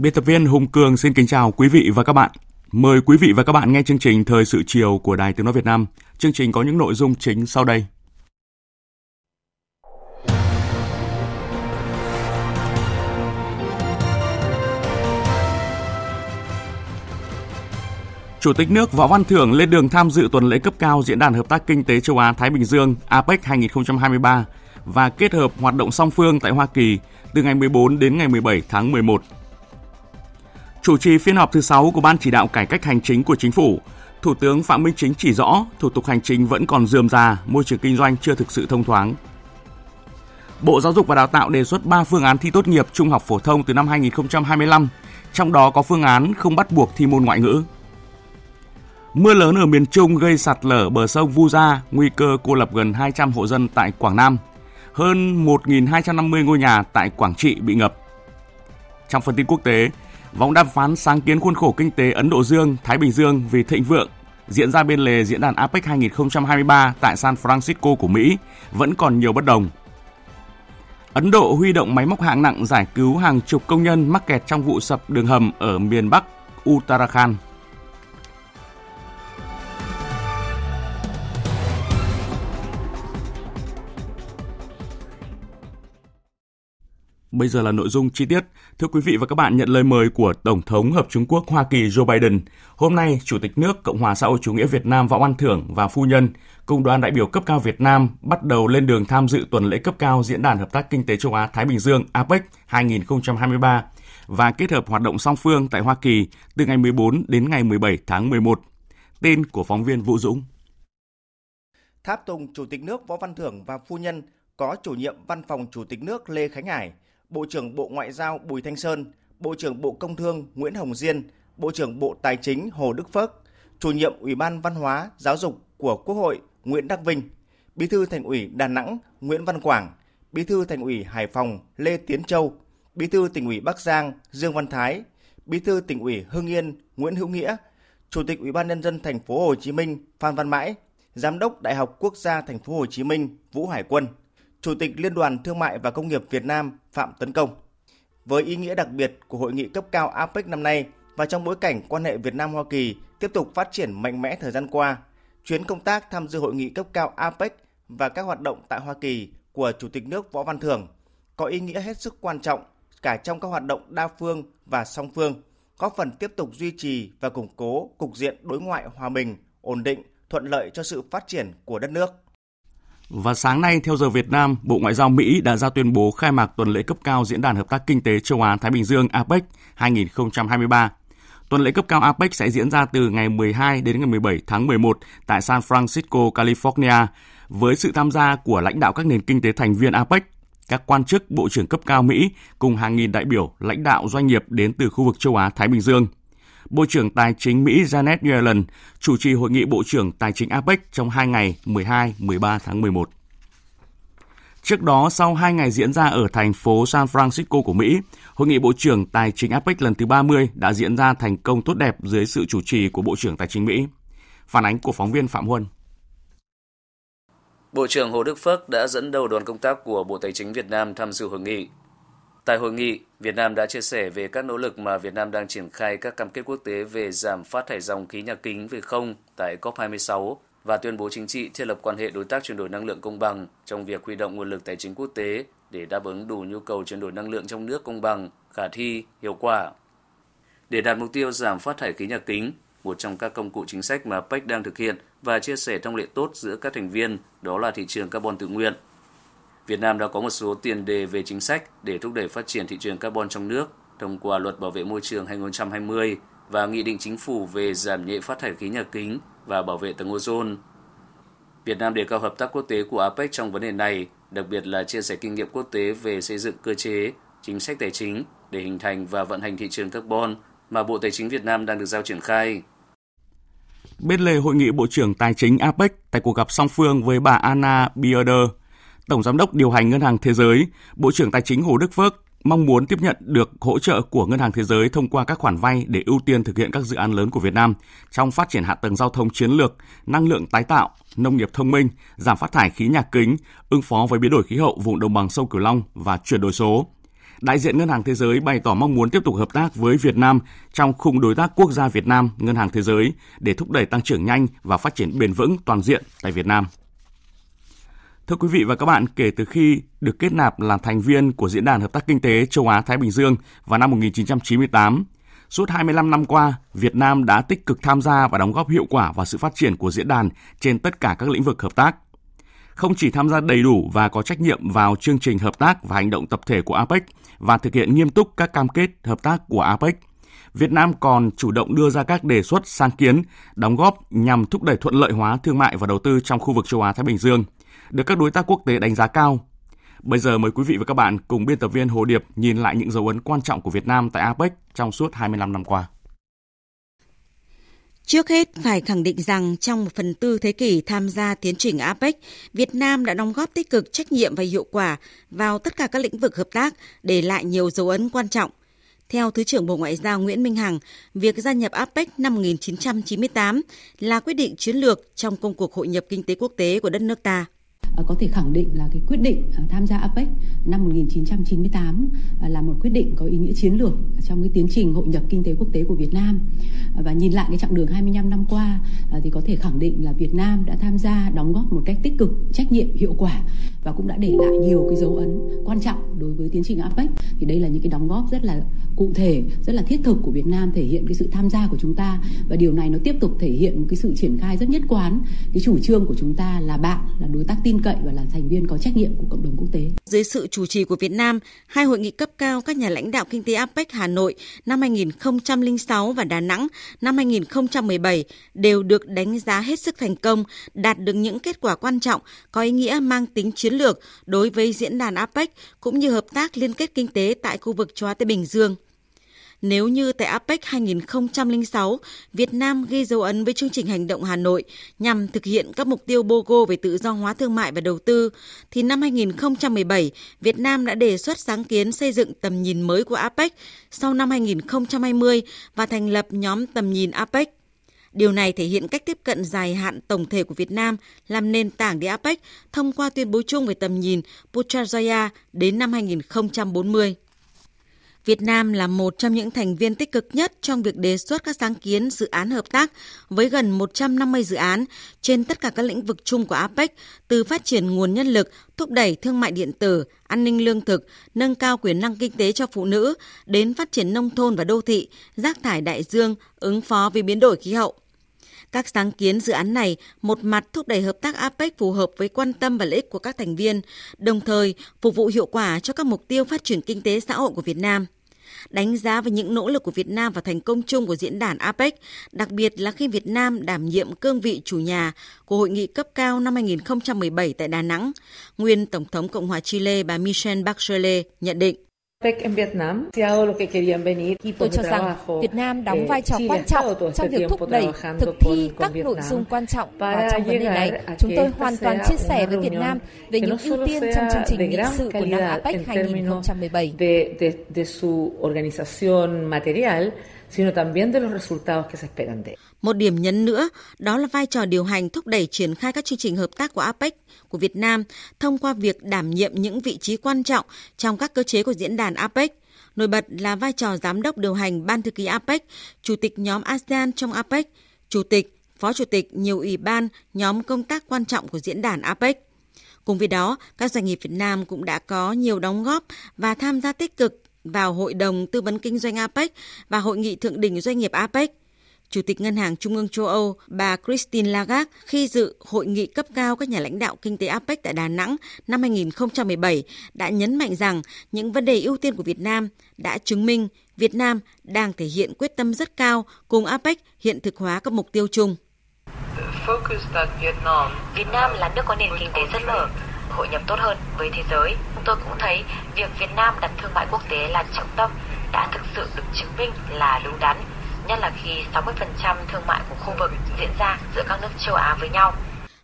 Biên tập viên Hùng Cường xin kính chào quý vị và các bạn. Mời quý vị và các bạn nghe chương trình Thời sự chiều của Đài Tiếng Nói Việt Nam. Chương trình có những nội dung chính sau đây. Chủ tịch nước Võ Văn Thưởng lên đường tham dự tuần lễ cấp cao Diễn đàn Hợp tác Kinh tế Châu Á Thái Bình Dương APEC 2023 và kết hợp hoạt động song phương tại Hoa Kỳ từ ngày 14 đến ngày 17 tháng 11 Chủ trì phiên họp thứ 6 của Ban chỉ đạo cải cách hành chính của chính phủ, Thủ tướng Phạm Minh Chính chỉ rõ thủ tục hành chính vẫn còn dườm già, môi trường kinh doanh chưa thực sự thông thoáng. Bộ Giáo dục và Đào tạo đề xuất 3 phương án thi tốt nghiệp trung học phổ thông từ năm 2025, trong đó có phương án không bắt buộc thi môn ngoại ngữ. Mưa lớn ở miền Trung gây sạt lở bờ sông Vu Gia, nguy cơ cô lập gần 200 hộ dân tại Quảng Nam. Hơn 1.250 ngôi nhà tại Quảng Trị bị ngập. Trong phần tin quốc tế, Vòng đàm phán sáng kiến khuôn khổ kinh tế Ấn Độ Dương, Thái Bình Dương vì thịnh vượng diễn ra bên lề diễn đàn APEC 2023 tại San Francisco của Mỹ vẫn còn nhiều bất đồng. Ấn Độ huy động máy móc hạng nặng giải cứu hàng chục công nhân mắc kẹt trong vụ sập đường hầm ở miền Bắc Uttarakhand. Bây giờ là nội dung chi tiết. Thưa quý vị và các bạn, nhận lời mời của Tổng thống Hợp Trung Quốc Hoa Kỳ Joe Biden, hôm nay Chủ tịch nước Cộng hòa xã hội chủ nghĩa Việt Nam Võ Văn Thưởng và phu nhân cùng đoàn đại biểu cấp cao Việt Nam bắt đầu lên đường tham dự tuần lễ cấp cao Diễn đàn Hợp tác Kinh tế Châu Á Thái Bình Dương APEC 2023 và kết hợp hoạt động song phương tại Hoa Kỳ từ ngày 14 đến ngày 17 tháng 11. tin của phóng viên Vũ Dũng. Tháp tùng Chủ tịch nước Võ Văn Thưởng và phu nhân có chủ nhiệm Văn phòng Chủ tịch nước Lê Khánh Hải – Bộ trưởng Bộ Ngoại giao Bùi Thanh Sơn, Bộ trưởng Bộ Công Thương Nguyễn Hồng Diên, Bộ trưởng Bộ Tài chính Hồ Đức Phước, Chủ nhiệm Ủy ban Văn hóa, Giáo dục của Quốc hội Nguyễn Đắc Vinh, Bí thư Thành ủy Đà Nẵng Nguyễn Văn Quảng, Bí thư Thành ủy Hải Phòng Lê Tiến Châu, Bí thư Tỉnh ủy Bắc Giang Dương Văn Thái, Bí thư Tỉnh ủy Hưng Yên Nguyễn Hữu Nghĩa, Chủ tịch Ủy ban nhân dân thành phố Hồ Chí Minh Phan Văn Mãi, Giám đốc Đại học Quốc gia thành phố Hồ Chí Minh Vũ Hải Quân. Chủ tịch Liên đoàn Thương mại và Công nghiệp Việt Nam Phạm Tấn Công. Với ý nghĩa đặc biệt của hội nghị cấp cao APEC năm nay và trong bối cảnh quan hệ Việt Nam Hoa Kỳ tiếp tục phát triển mạnh mẽ thời gian qua, chuyến công tác tham dự hội nghị cấp cao APEC và các hoạt động tại Hoa Kỳ của Chủ tịch nước Võ Văn Thưởng có ý nghĩa hết sức quan trọng cả trong các hoạt động đa phương và song phương, góp phần tiếp tục duy trì và củng cố cục diện đối ngoại hòa bình, ổn định, thuận lợi cho sự phát triển của đất nước. Và sáng nay, theo giờ Việt Nam, Bộ Ngoại giao Mỹ đã ra tuyên bố khai mạc tuần lễ cấp cao Diễn đàn Hợp tác Kinh tế Châu Á-Thái Bình Dương APEC 2023. Tuần lễ cấp cao APEC sẽ diễn ra từ ngày 12 đến ngày 17 tháng 11 tại San Francisco, California, với sự tham gia của lãnh đạo các nền kinh tế thành viên APEC, các quan chức bộ trưởng cấp cao Mỹ cùng hàng nghìn đại biểu, lãnh đạo doanh nghiệp đến từ khu vực châu Á-Thái Bình Dương – Bộ trưởng Tài chính Mỹ Janet Yellen chủ trì hội nghị Bộ trưởng Tài chính APEC trong hai ngày 12-13 tháng 11. Trước đó, sau hai ngày diễn ra ở thành phố San Francisco của Mỹ, Hội nghị Bộ trưởng Tài chính APEC lần thứ 30 đã diễn ra thành công tốt đẹp dưới sự chủ trì của Bộ trưởng Tài chính Mỹ. Phản ánh của phóng viên Phạm Huân. Bộ trưởng Hồ Đức Phước đã dẫn đầu đoàn công tác của Bộ Tài chính Việt Nam tham dự hội nghị. Tại hội nghị, Việt Nam đã chia sẻ về các nỗ lực mà Việt Nam đang triển khai các cam kết quốc tế về giảm phát thải dòng khí nhà kính về không tại COP26 và tuyên bố chính trị thiết lập quan hệ đối tác chuyển đổi năng lượng công bằng trong việc huy động nguồn lực tài chính quốc tế để đáp ứng đủ nhu cầu chuyển đổi năng lượng trong nước công bằng, khả thi, hiệu quả. Để đạt mục tiêu giảm phát thải khí nhà kính, một trong các công cụ chính sách mà PEC đang thực hiện và chia sẻ thông lệ tốt giữa các thành viên đó là thị trường carbon tự nguyện. Việt Nam đã có một số tiền đề về chính sách để thúc đẩy phát triển thị trường carbon trong nước thông qua luật bảo vệ môi trường 2020 và nghị định chính phủ về giảm nhẹ phát thải khí nhà kính và bảo vệ tầng ozone. Việt Nam đề cao hợp tác quốc tế của APEC trong vấn đề này, đặc biệt là chia sẻ kinh nghiệm quốc tế về xây dựng cơ chế, chính sách tài chính để hình thành và vận hành thị trường carbon mà Bộ Tài chính Việt Nam đang được giao triển khai. Bên lề hội nghị Bộ trưởng Tài chính APEC tại cuộc gặp song phương với bà Anna Bierder, Tổng Giám đốc điều hành Ngân hàng Thế giới, Bộ trưởng Tài chính Hồ Đức Phước mong muốn tiếp nhận được hỗ trợ của Ngân hàng Thế giới thông qua các khoản vay để ưu tiên thực hiện các dự án lớn của Việt Nam trong phát triển hạ tầng giao thông chiến lược, năng lượng tái tạo, nông nghiệp thông minh, giảm phát thải khí nhà kính, ứng phó với biến đổi khí hậu vùng đồng bằng sông Cửu Long và chuyển đổi số. Đại diện Ngân hàng Thế giới bày tỏ mong muốn tiếp tục hợp tác với Việt Nam trong khung đối tác quốc gia Việt Nam Ngân hàng Thế giới để thúc đẩy tăng trưởng nhanh và phát triển bền vững toàn diện tại Việt Nam. Thưa quý vị và các bạn, kể từ khi được kết nạp làm thành viên của Diễn đàn Hợp tác Kinh tế Châu Á-Thái Bình Dương vào năm 1998, suốt 25 năm qua, Việt Nam đã tích cực tham gia và đóng góp hiệu quả vào sự phát triển của diễn đàn trên tất cả các lĩnh vực hợp tác. Không chỉ tham gia đầy đủ và có trách nhiệm vào chương trình hợp tác và hành động tập thể của APEC và thực hiện nghiêm túc các cam kết hợp tác của APEC, Việt Nam còn chủ động đưa ra các đề xuất sáng kiến, đóng góp nhằm thúc đẩy thuận lợi hóa thương mại và đầu tư trong khu vực châu Á Thái Bình Dương – được các đối tác quốc tế đánh giá cao. Bây giờ mời quý vị và các bạn cùng biên tập viên Hồ Điệp nhìn lại những dấu ấn quan trọng của Việt Nam tại APEC trong suốt 25 năm qua. Trước hết, phải khẳng định rằng trong một phần tư thế kỷ tham gia tiến trình APEC, Việt Nam đã đóng góp tích cực trách nhiệm và hiệu quả vào tất cả các lĩnh vực hợp tác, để lại nhiều dấu ấn quan trọng. Theo Thứ trưởng Bộ Ngoại giao Nguyễn Minh Hằng, việc gia nhập APEC năm 1998 là quyết định chiến lược trong công cuộc hội nhập kinh tế quốc tế của đất nước ta. Ờ, có thể khẳng định là cái quyết định ờ, tham gia APEC năm 1998 ờ, là một quyết định có ý nghĩa chiến lược trong cái tiến trình hội nhập kinh tế quốc tế của Việt Nam. Và nhìn lại cái chặng đường 25 năm qua thì có thể khẳng định là Việt Nam đã tham gia đóng góp một cách tích cực, trách nhiệm, hiệu quả và cũng đã để lại nhiều cái dấu ấn quan trọng đối với tiến trình APEC thì đây là những cái đóng góp rất là cụ thể, rất là thiết thực của Việt Nam thể hiện cái sự tham gia của chúng ta và điều này nó tiếp tục thể hiện một cái sự triển khai rất nhất quán cái chủ trương của chúng ta là bạn, là đối tác tin cậy và là thành viên có trách nhiệm của cộng đồng quốc tế. Dưới sự chủ trì của Việt Nam, hai hội nghị cấp cao các nhà lãnh đạo kinh tế APEC Hà Nội năm 2006 và Đà Nẵng năm 2017 đều được đánh giá hết sức thành công, đạt được những kết quả quan trọng có ý nghĩa mang tính chiến lược đối với diễn đàn APEC cũng như hợp tác liên kết kinh tế tại khu vực Châu Á Thái Bình Dương. Nếu như tại APEC 2006, Việt Nam ghi dấu ấn với chương trình hành động Hà Nội nhằm thực hiện các mục tiêu BOGO về tự do hóa thương mại và đầu tư, thì năm 2017, Việt Nam đã đề xuất sáng kiến xây dựng tầm nhìn mới của APEC sau năm 2020 và thành lập nhóm tầm nhìn APEC. Điều này thể hiện cách tiếp cận dài hạn tổng thể của Việt Nam làm nền tảng để APEC thông qua tuyên bố chung về tầm nhìn Putrajaya đến năm 2040. Việt Nam là một trong những thành viên tích cực nhất trong việc đề xuất các sáng kiến dự án hợp tác với gần 150 dự án trên tất cả các lĩnh vực chung của APEC, từ phát triển nguồn nhân lực, thúc đẩy thương mại điện tử, an ninh lương thực, nâng cao quyền năng kinh tế cho phụ nữ, đến phát triển nông thôn và đô thị, rác thải đại dương, ứng phó với biến đổi khí hậu. Các sáng kiến dự án này một mặt thúc đẩy hợp tác APEC phù hợp với quan tâm và lợi ích của các thành viên, đồng thời phục vụ hiệu quả cho các mục tiêu phát triển kinh tế xã hội của Việt Nam đánh giá về những nỗ lực của Việt Nam và thành công chung của diễn đàn APEC, đặc biệt là khi Việt Nam đảm nhiệm cương vị chủ nhà của hội nghị cấp cao năm 2017 tại Đà Nẵng. Nguyên Tổng thống Cộng hòa Chile bà Michelle Bachelet nhận định. Tôi cho rằng Việt Nam đóng vai trò quan trọng trong việc thúc đẩy thực thi các nội dung quan trọng và trong vấn đề này, chúng tôi hoàn toàn chia sẻ với Việt Nam về những ưu tiên trong chương trình nghị sự của năm APEC 2017 sino también de los resultados que se esperan de. Một điểm nhấn nữa, đó là vai trò điều hành thúc đẩy triển khai các chương trình hợp tác của APEC của Việt Nam thông qua việc đảm nhiệm những vị trí quan trọng trong các cơ chế của diễn đàn APEC. Nổi bật là vai trò giám đốc điều hành ban thư ký APEC, chủ tịch nhóm ASEAN trong APEC, chủ tịch, phó chủ tịch nhiều ủy ban, nhóm công tác quan trọng của diễn đàn APEC. Cùng với đó, các doanh nghiệp Việt Nam cũng đã có nhiều đóng góp và tham gia tích cực vào Hội đồng Tư vấn Kinh doanh APEC và Hội nghị Thượng đỉnh Doanh nghiệp APEC. Chủ tịch Ngân hàng Trung ương châu Âu bà Christine Lagarde khi dự hội nghị cấp cao các nhà lãnh đạo kinh tế APEC tại Đà Nẵng năm 2017 đã nhấn mạnh rằng những vấn đề ưu tiên của Việt Nam đã chứng minh Việt Nam đang thể hiện quyết tâm rất cao cùng APEC hiện thực hóa các mục tiêu chung. Việt Nam là nước có nền kinh tế rất mở, hội nhập tốt hơn với thế giới. Tôi cũng thấy việc Việt Nam đặt thương mại quốc tế là trọng tâm đã thực sự được chứng minh là đúng đắn, nhất là khi 60% thương mại của khu vực diễn ra giữa các nước châu Á với nhau.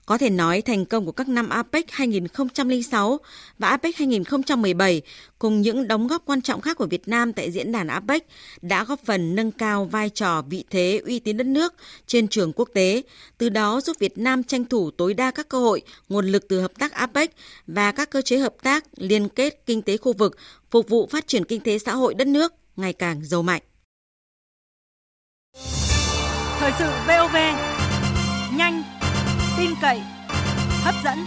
Có thể nói thành công của các năm APEC 2006 và APEC 2017 cùng những đóng góp quan trọng khác của Việt Nam tại diễn đàn APEC đã góp phần nâng cao vai trò vị thế uy tín đất nước trên trường quốc tế, từ đó giúp Việt Nam tranh thủ tối đa các cơ hội, nguồn lực từ hợp tác APEC và các cơ chế hợp tác liên kết kinh tế khu vực phục vụ phát triển kinh tế xã hội đất nước ngày càng giàu mạnh. Thời sự VOV nhanh tin cậy, hấp dẫn.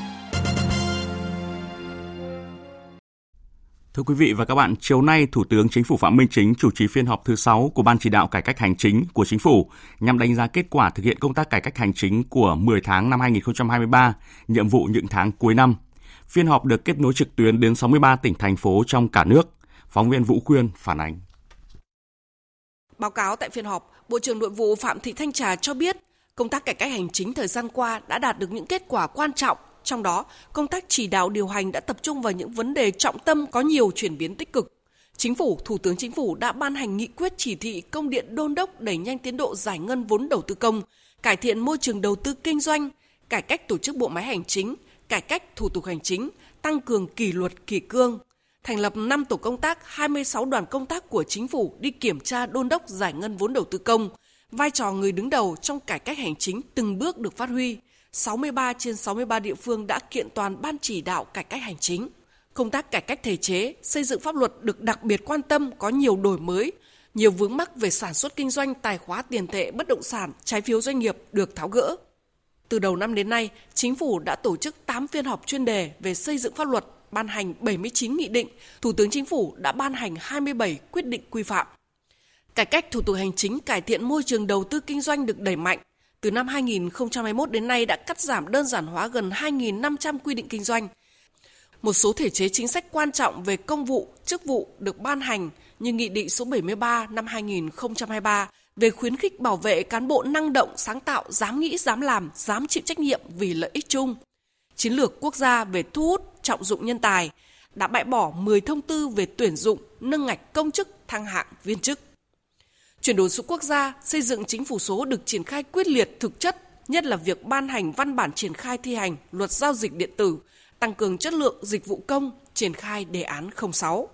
Thưa quý vị và các bạn, chiều nay Thủ tướng Chính phủ Phạm Minh Chính chủ trì phiên họp thứ 6 của Ban chỉ đạo cải cách hành chính của Chính phủ nhằm đánh giá kết quả thực hiện công tác cải cách hành chính của 10 tháng năm 2023, nhiệm vụ những tháng cuối năm. Phiên họp được kết nối trực tuyến đến 63 tỉnh thành phố trong cả nước. Phóng viên Vũ Quyên phản ánh. Báo cáo tại phiên họp, Bộ trưởng Nội vụ Phạm Thị Thanh Trà cho biết Công tác cải cách hành chính thời gian qua đã đạt được những kết quả quan trọng, trong đó công tác chỉ đạo điều hành đã tập trung vào những vấn đề trọng tâm có nhiều chuyển biến tích cực. Chính phủ, Thủ tướng Chính phủ đã ban hành nghị quyết chỉ thị công điện đôn đốc đẩy nhanh tiến độ giải ngân vốn đầu tư công, cải thiện môi trường đầu tư kinh doanh, cải cách tổ chức bộ máy hành chính, cải cách thủ tục hành chính, tăng cường kỷ luật kỷ cương, thành lập 5 tổ công tác, 26 đoàn công tác của chính phủ đi kiểm tra đôn đốc giải ngân vốn đầu tư công, Vai trò người đứng đầu trong cải cách hành chính từng bước được phát huy. 63 trên 63 địa phương đã kiện toàn ban chỉ đạo cải cách hành chính. Công tác cải cách thể chế, xây dựng pháp luật được đặc biệt quan tâm có nhiều đổi mới, nhiều vướng mắc về sản xuất kinh doanh, tài khóa tiền tệ, bất động sản, trái phiếu doanh nghiệp được tháo gỡ. Từ đầu năm đến nay, chính phủ đã tổ chức 8 phiên họp chuyên đề về xây dựng pháp luật, ban hành 79 nghị định, Thủ tướng Chính phủ đã ban hành 27 quyết định quy phạm. Cải cách thủ tục hành chính cải thiện môi trường đầu tư kinh doanh được đẩy mạnh. Từ năm 2021 đến nay đã cắt giảm đơn giản hóa gần 2.500 quy định kinh doanh. Một số thể chế chính sách quan trọng về công vụ, chức vụ được ban hành như Nghị định số 73 năm 2023 về khuyến khích bảo vệ cán bộ năng động, sáng tạo, dám nghĩ, dám làm, dám chịu trách nhiệm vì lợi ích chung. Chiến lược quốc gia về thu hút, trọng dụng nhân tài đã bãi bỏ 10 thông tư về tuyển dụng, nâng ngạch công chức, thăng hạng viên chức. Chuyển đổi số quốc gia, xây dựng chính phủ số được triển khai quyết liệt thực chất, nhất là việc ban hành văn bản triển khai thi hành luật giao dịch điện tử, tăng cường chất lượng dịch vụ công, triển khai đề án 06.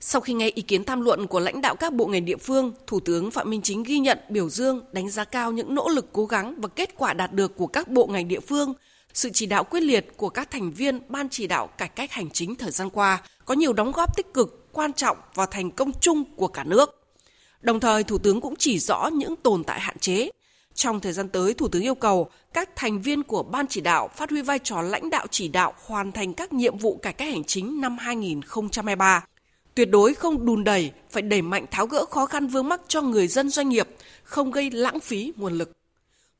Sau khi nghe ý kiến tham luận của lãnh đạo các bộ ngành địa phương, Thủ tướng Phạm Minh Chính ghi nhận, biểu dương, đánh giá cao những nỗ lực cố gắng và kết quả đạt được của các bộ ngành địa phương, sự chỉ đạo quyết liệt của các thành viên Ban chỉ đạo cải cách hành chính thời gian qua có nhiều đóng góp tích cực, quan trọng vào thành công chung của cả nước. Đồng thời, Thủ tướng cũng chỉ rõ những tồn tại hạn chế. Trong thời gian tới, Thủ tướng yêu cầu các thành viên của Ban chỉ đạo phát huy vai trò lãnh đạo chỉ đạo hoàn thành các nhiệm vụ cải cách hành chính năm 2023. Tuyệt đối không đùn đẩy, phải đẩy mạnh tháo gỡ khó khăn vướng mắc cho người dân doanh nghiệp, không gây lãng phí nguồn lực.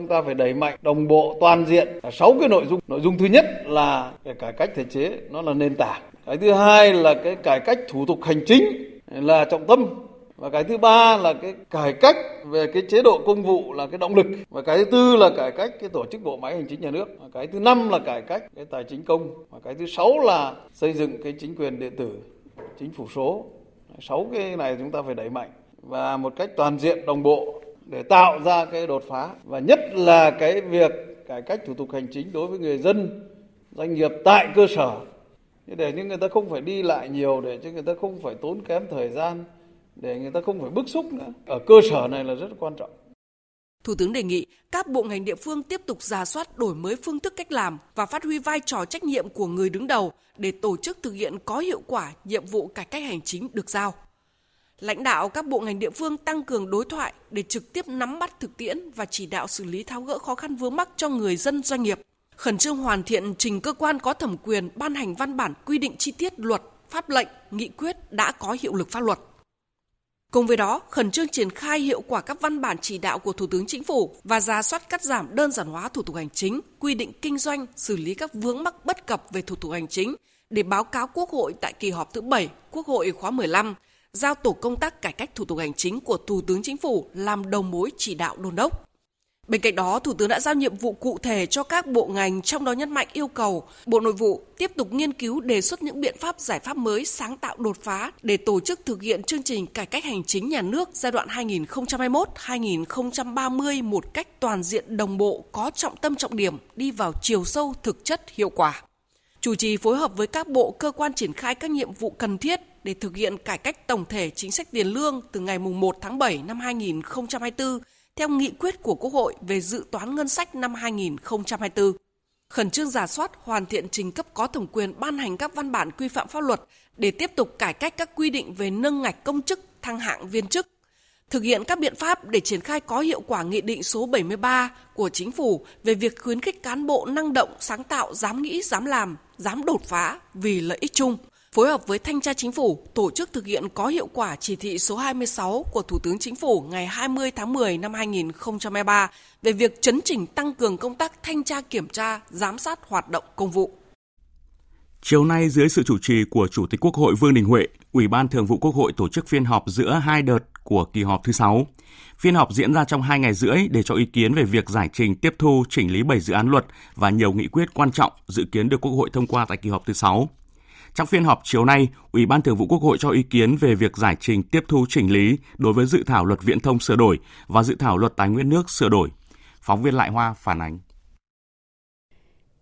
Chúng ta phải đẩy mạnh đồng bộ toàn diện sáu cái nội dung. Nội dung thứ nhất là cái cải cách thể chế, nó là nền tảng. Cái thứ hai là cái cải cách thủ tục hành chính là trọng tâm. Và cái thứ ba là cái cải cách về cái chế độ công vụ là cái động lực. Và cái thứ tư là cải cách cái tổ chức bộ máy hành chính nhà nước. Và cái thứ năm là cải cách cái tài chính công. Và cái thứ sáu là xây dựng cái chính quyền điện tử chính phủ số. Sáu cái này chúng ta phải đẩy mạnh. Và một cách toàn diện đồng bộ để tạo ra cái đột phá, và nhất là cái việc cải cách thủ tục hành chính đối với người dân, doanh nghiệp tại cơ sở để những người ta không phải đi lại nhiều, để cho người ta không phải tốn kém thời gian, để người ta không phải bức xúc nữa. Ở cơ sở này là rất quan trọng. Thủ tướng đề nghị các bộ ngành địa phương tiếp tục giả soát đổi mới phương thức cách làm và phát huy vai trò trách nhiệm của người đứng đầu để tổ chức thực hiện có hiệu quả nhiệm vụ cải cách hành chính được giao. Lãnh đạo các bộ ngành địa phương tăng cường đối thoại để trực tiếp nắm bắt thực tiễn và chỉ đạo xử lý tháo gỡ khó khăn vướng mắc cho người dân doanh nghiệp, khẩn trương hoàn thiện trình cơ quan có thẩm quyền ban hành văn bản quy định chi tiết luật, pháp lệnh, nghị quyết đã có hiệu lực pháp luật. Cùng với đó, khẩn trương triển khai hiệu quả các văn bản chỉ đạo của Thủ tướng Chính phủ và ra soát cắt giảm đơn giản hóa thủ tục hành chính, quy định kinh doanh, xử lý các vướng mắc bất cập về thủ tục hành chính để báo cáo Quốc hội tại kỳ họp thứ 7 Quốc hội khóa 15, giao tổ công tác cải cách thủ tục hành chính của Thủ tướng Chính phủ làm đầu mối chỉ đạo đôn đốc. Bên cạnh đó, Thủ tướng đã giao nhiệm vụ cụ thể cho các bộ ngành, trong đó nhấn mạnh yêu cầu Bộ Nội vụ tiếp tục nghiên cứu đề xuất những biện pháp giải pháp mới sáng tạo đột phá để tổ chức thực hiện chương trình cải cách hành chính nhà nước giai đoạn 2021-2030 một cách toàn diện đồng bộ, có trọng tâm trọng điểm, đi vào chiều sâu thực chất hiệu quả. Chủ trì phối hợp với các bộ cơ quan triển khai các nhiệm vụ cần thiết để thực hiện cải cách tổng thể chính sách tiền lương từ ngày 1 tháng 7 năm 2024 theo nghị quyết của Quốc hội về dự toán ngân sách năm 2024. Khẩn trương giả soát, hoàn thiện trình cấp có thẩm quyền ban hành các văn bản quy phạm pháp luật để tiếp tục cải cách các quy định về nâng ngạch công chức, thăng hạng viên chức, thực hiện các biện pháp để triển khai có hiệu quả nghị định số 73 của chính phủ về việc khuyến khích cán bộ năng động, sáng tạo, dám nghĩ, dám làm, dám đột phá vì lợi ích chung – phối hợp với Thanh tra Chính phủ tổ chức thực hiện có hiệu quả chỉ thị số 26 của Thủ tướng Chính phủ ngày 20 tháng 10 năm 2023 về việc chấn chỉnh tăng cường công tác thanh tra kiểm tra, giám sát hoạt động công vụ. Chiều nay dưới sự chủ trì của Chủ tịch Quốc hội Vương Đình Huệ, Ủy ban Thường vụ Quốc hội tổ chức phiên họp giữa hai đợt của kỳ họp thứ 6. Phiên họp diễn ra trong 2 ngày rưỡi để cho ý kiến về việc giải trình tiếp thu chỉnh lý 7 dự án luật và nhiều nghị quyết quan trọng dự kiến được Quốc hội thông qua tại kỳ họp thứ 6. Trong phiên họp chiều nay, Ủy ban Thường vụ Quốc hội cho ý kiến về việc giải trình tiếp thu chỉnh lý đối với dự thảo luật viễn thông sửa đổi và dự thảo luật tài nguyên nước sửa đổi. Phóng viên Lại Hoa phản ánh.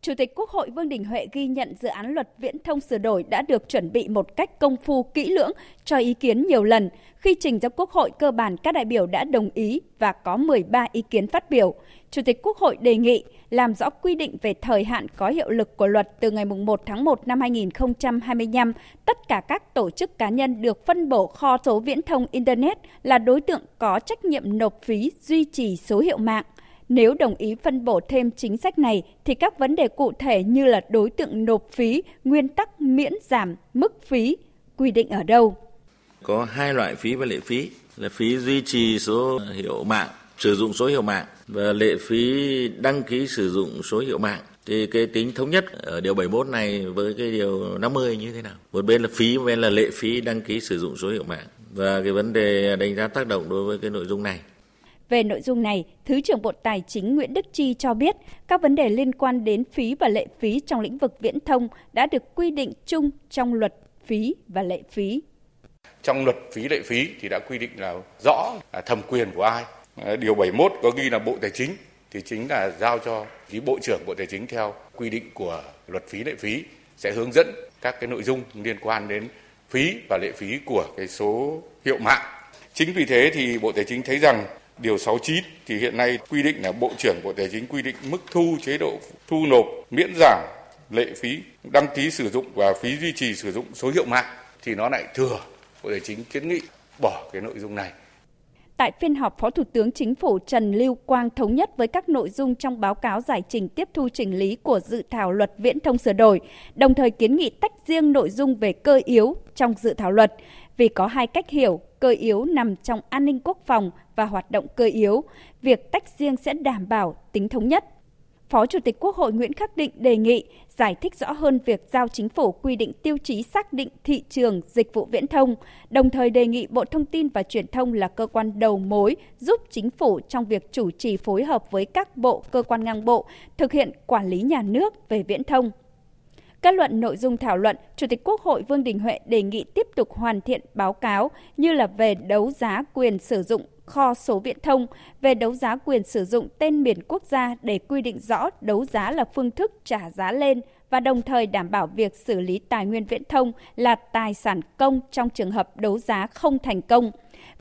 Chủ tịch Quốc hội Vương Đình Huệ ghi nhận dự án luật viễn thông sửa đổi đã được chuẩn bị một cách công phu kỹ lưỡng, cho ý kiến nhiều lần. Khi trình ra Quốc hội, cơ bản các đại biểu đã đồng ý và có 13 ý kiến phát biểu. Chủ tịch Quốc hội đề nghị làm rõ quy định về thời hạn có hiệu lực của luật từ ngày 1 tháng 1 năm 2025. Tất cả các tổ chức cá nhân được phân bổ kho số viễn thông Internet là đối tượng có trách nhiệm nộp phí duy trì số hiệu mạng. Nếu đồng ý phân bổ thêm chính sách này thì các vấn đề cụ thể như là đối tượng nộp phí, nguyên tắc miễn giảm mức phí quy định ở đâu? Có hai loại phí và lệ phí là phí duy trì số hiệu mạng, sử dụng số hiệu mạng và lệ phí đăng ký sử dụng số hiệu mạng thì cái tính thống nhất ở điều 71 này với cái điều 50 như thế nào? Một bên là phí, một bên là lệ phí đăng ký sử dụng số hiệu mạng và cái vấn đề đánh giá tác động đối với cái nội dung này. Về nội dung này, Thứ trưởng Bộ Tài chính Nguyễn Đức Chi cho biết các vấn đề liên quan đến phí và lệ phí trong lĩnh vực viễn thông đã được quy định chung trong luật phí và lệ phí. Trong luật phí lệ phí thì đã quy định là rõ là thẩm quyền của ai. Điều 71 có ghi là Bộ Tài chính, thì chính là giao cho cái Bộ trưởng Bộ Tài chính theo quy định của luật phí lệ phí, sẽ hướng dẫn các cái nội dung liên quan đến phí và lệ phí của cái số hiệu mạng. Chính vì thế thì Bộ Tài chính thấy rằng Điều 69 thì hiện nay quy định là Bộ trưởng Bộ Tài chính quy định mức thu, chế độ thu nộp miễn giảm lệ phí, đăng ký sử dụng và phí duy trì sử dụng số hiệu mạng, thì nó lại thừa. Bộ Tài chính kiến nghị bỏ cái nội dung này. Tại phiên họp, Phó Thủ tướng Chính phủ Trần Lưu Quang thống nhất với các nội dung trong báo cáo giải trình tiếp thu chỉnh lý của dự thảo luật viễn thông sửa đổi, đồng thời kiến nghị tách riêng nội dung về cơ yếu trong dự thảo luật, vì có hai cách hiểu, cơ yếu nằm trong an ninh quốc phòng và hoạt động cơ yếu, việc tách riêng sẽ đảm bảo tính thống nhất. Phó Chủ tịch Quốc hội Nguyễn Khắc Định đề nghị giải thích rõ hơn việc giao chính phủ quy định tiêu chí xác định thị trường dịch vụ viễn thông, đồng thời đề nghị Bộ Thông tin và Truyền thông là cơ quan đầu mối giúp chính phủ trong việc chủ trì phối hợp với các bộ, cơ quan ngang bộ thực hiện quản lý nhà nước về viễn thông. Kết luận nội dung thảo luận, Chủ tịch Quốc hội Vương Đình Huệ đề nghị tiếp tục hoàn thiện báo cáo như là về đấu giá quyền sử dụng kho số viễn thông, về đấu giá quyền sử dụng tên miền quốc gia để quy định rõ đấu giá là phương thức trả giá lên và đồng thời đảm bảo việc xử lý tài nguyên viễn thông là tài sản công trong trường hợp đấu giá không thành công.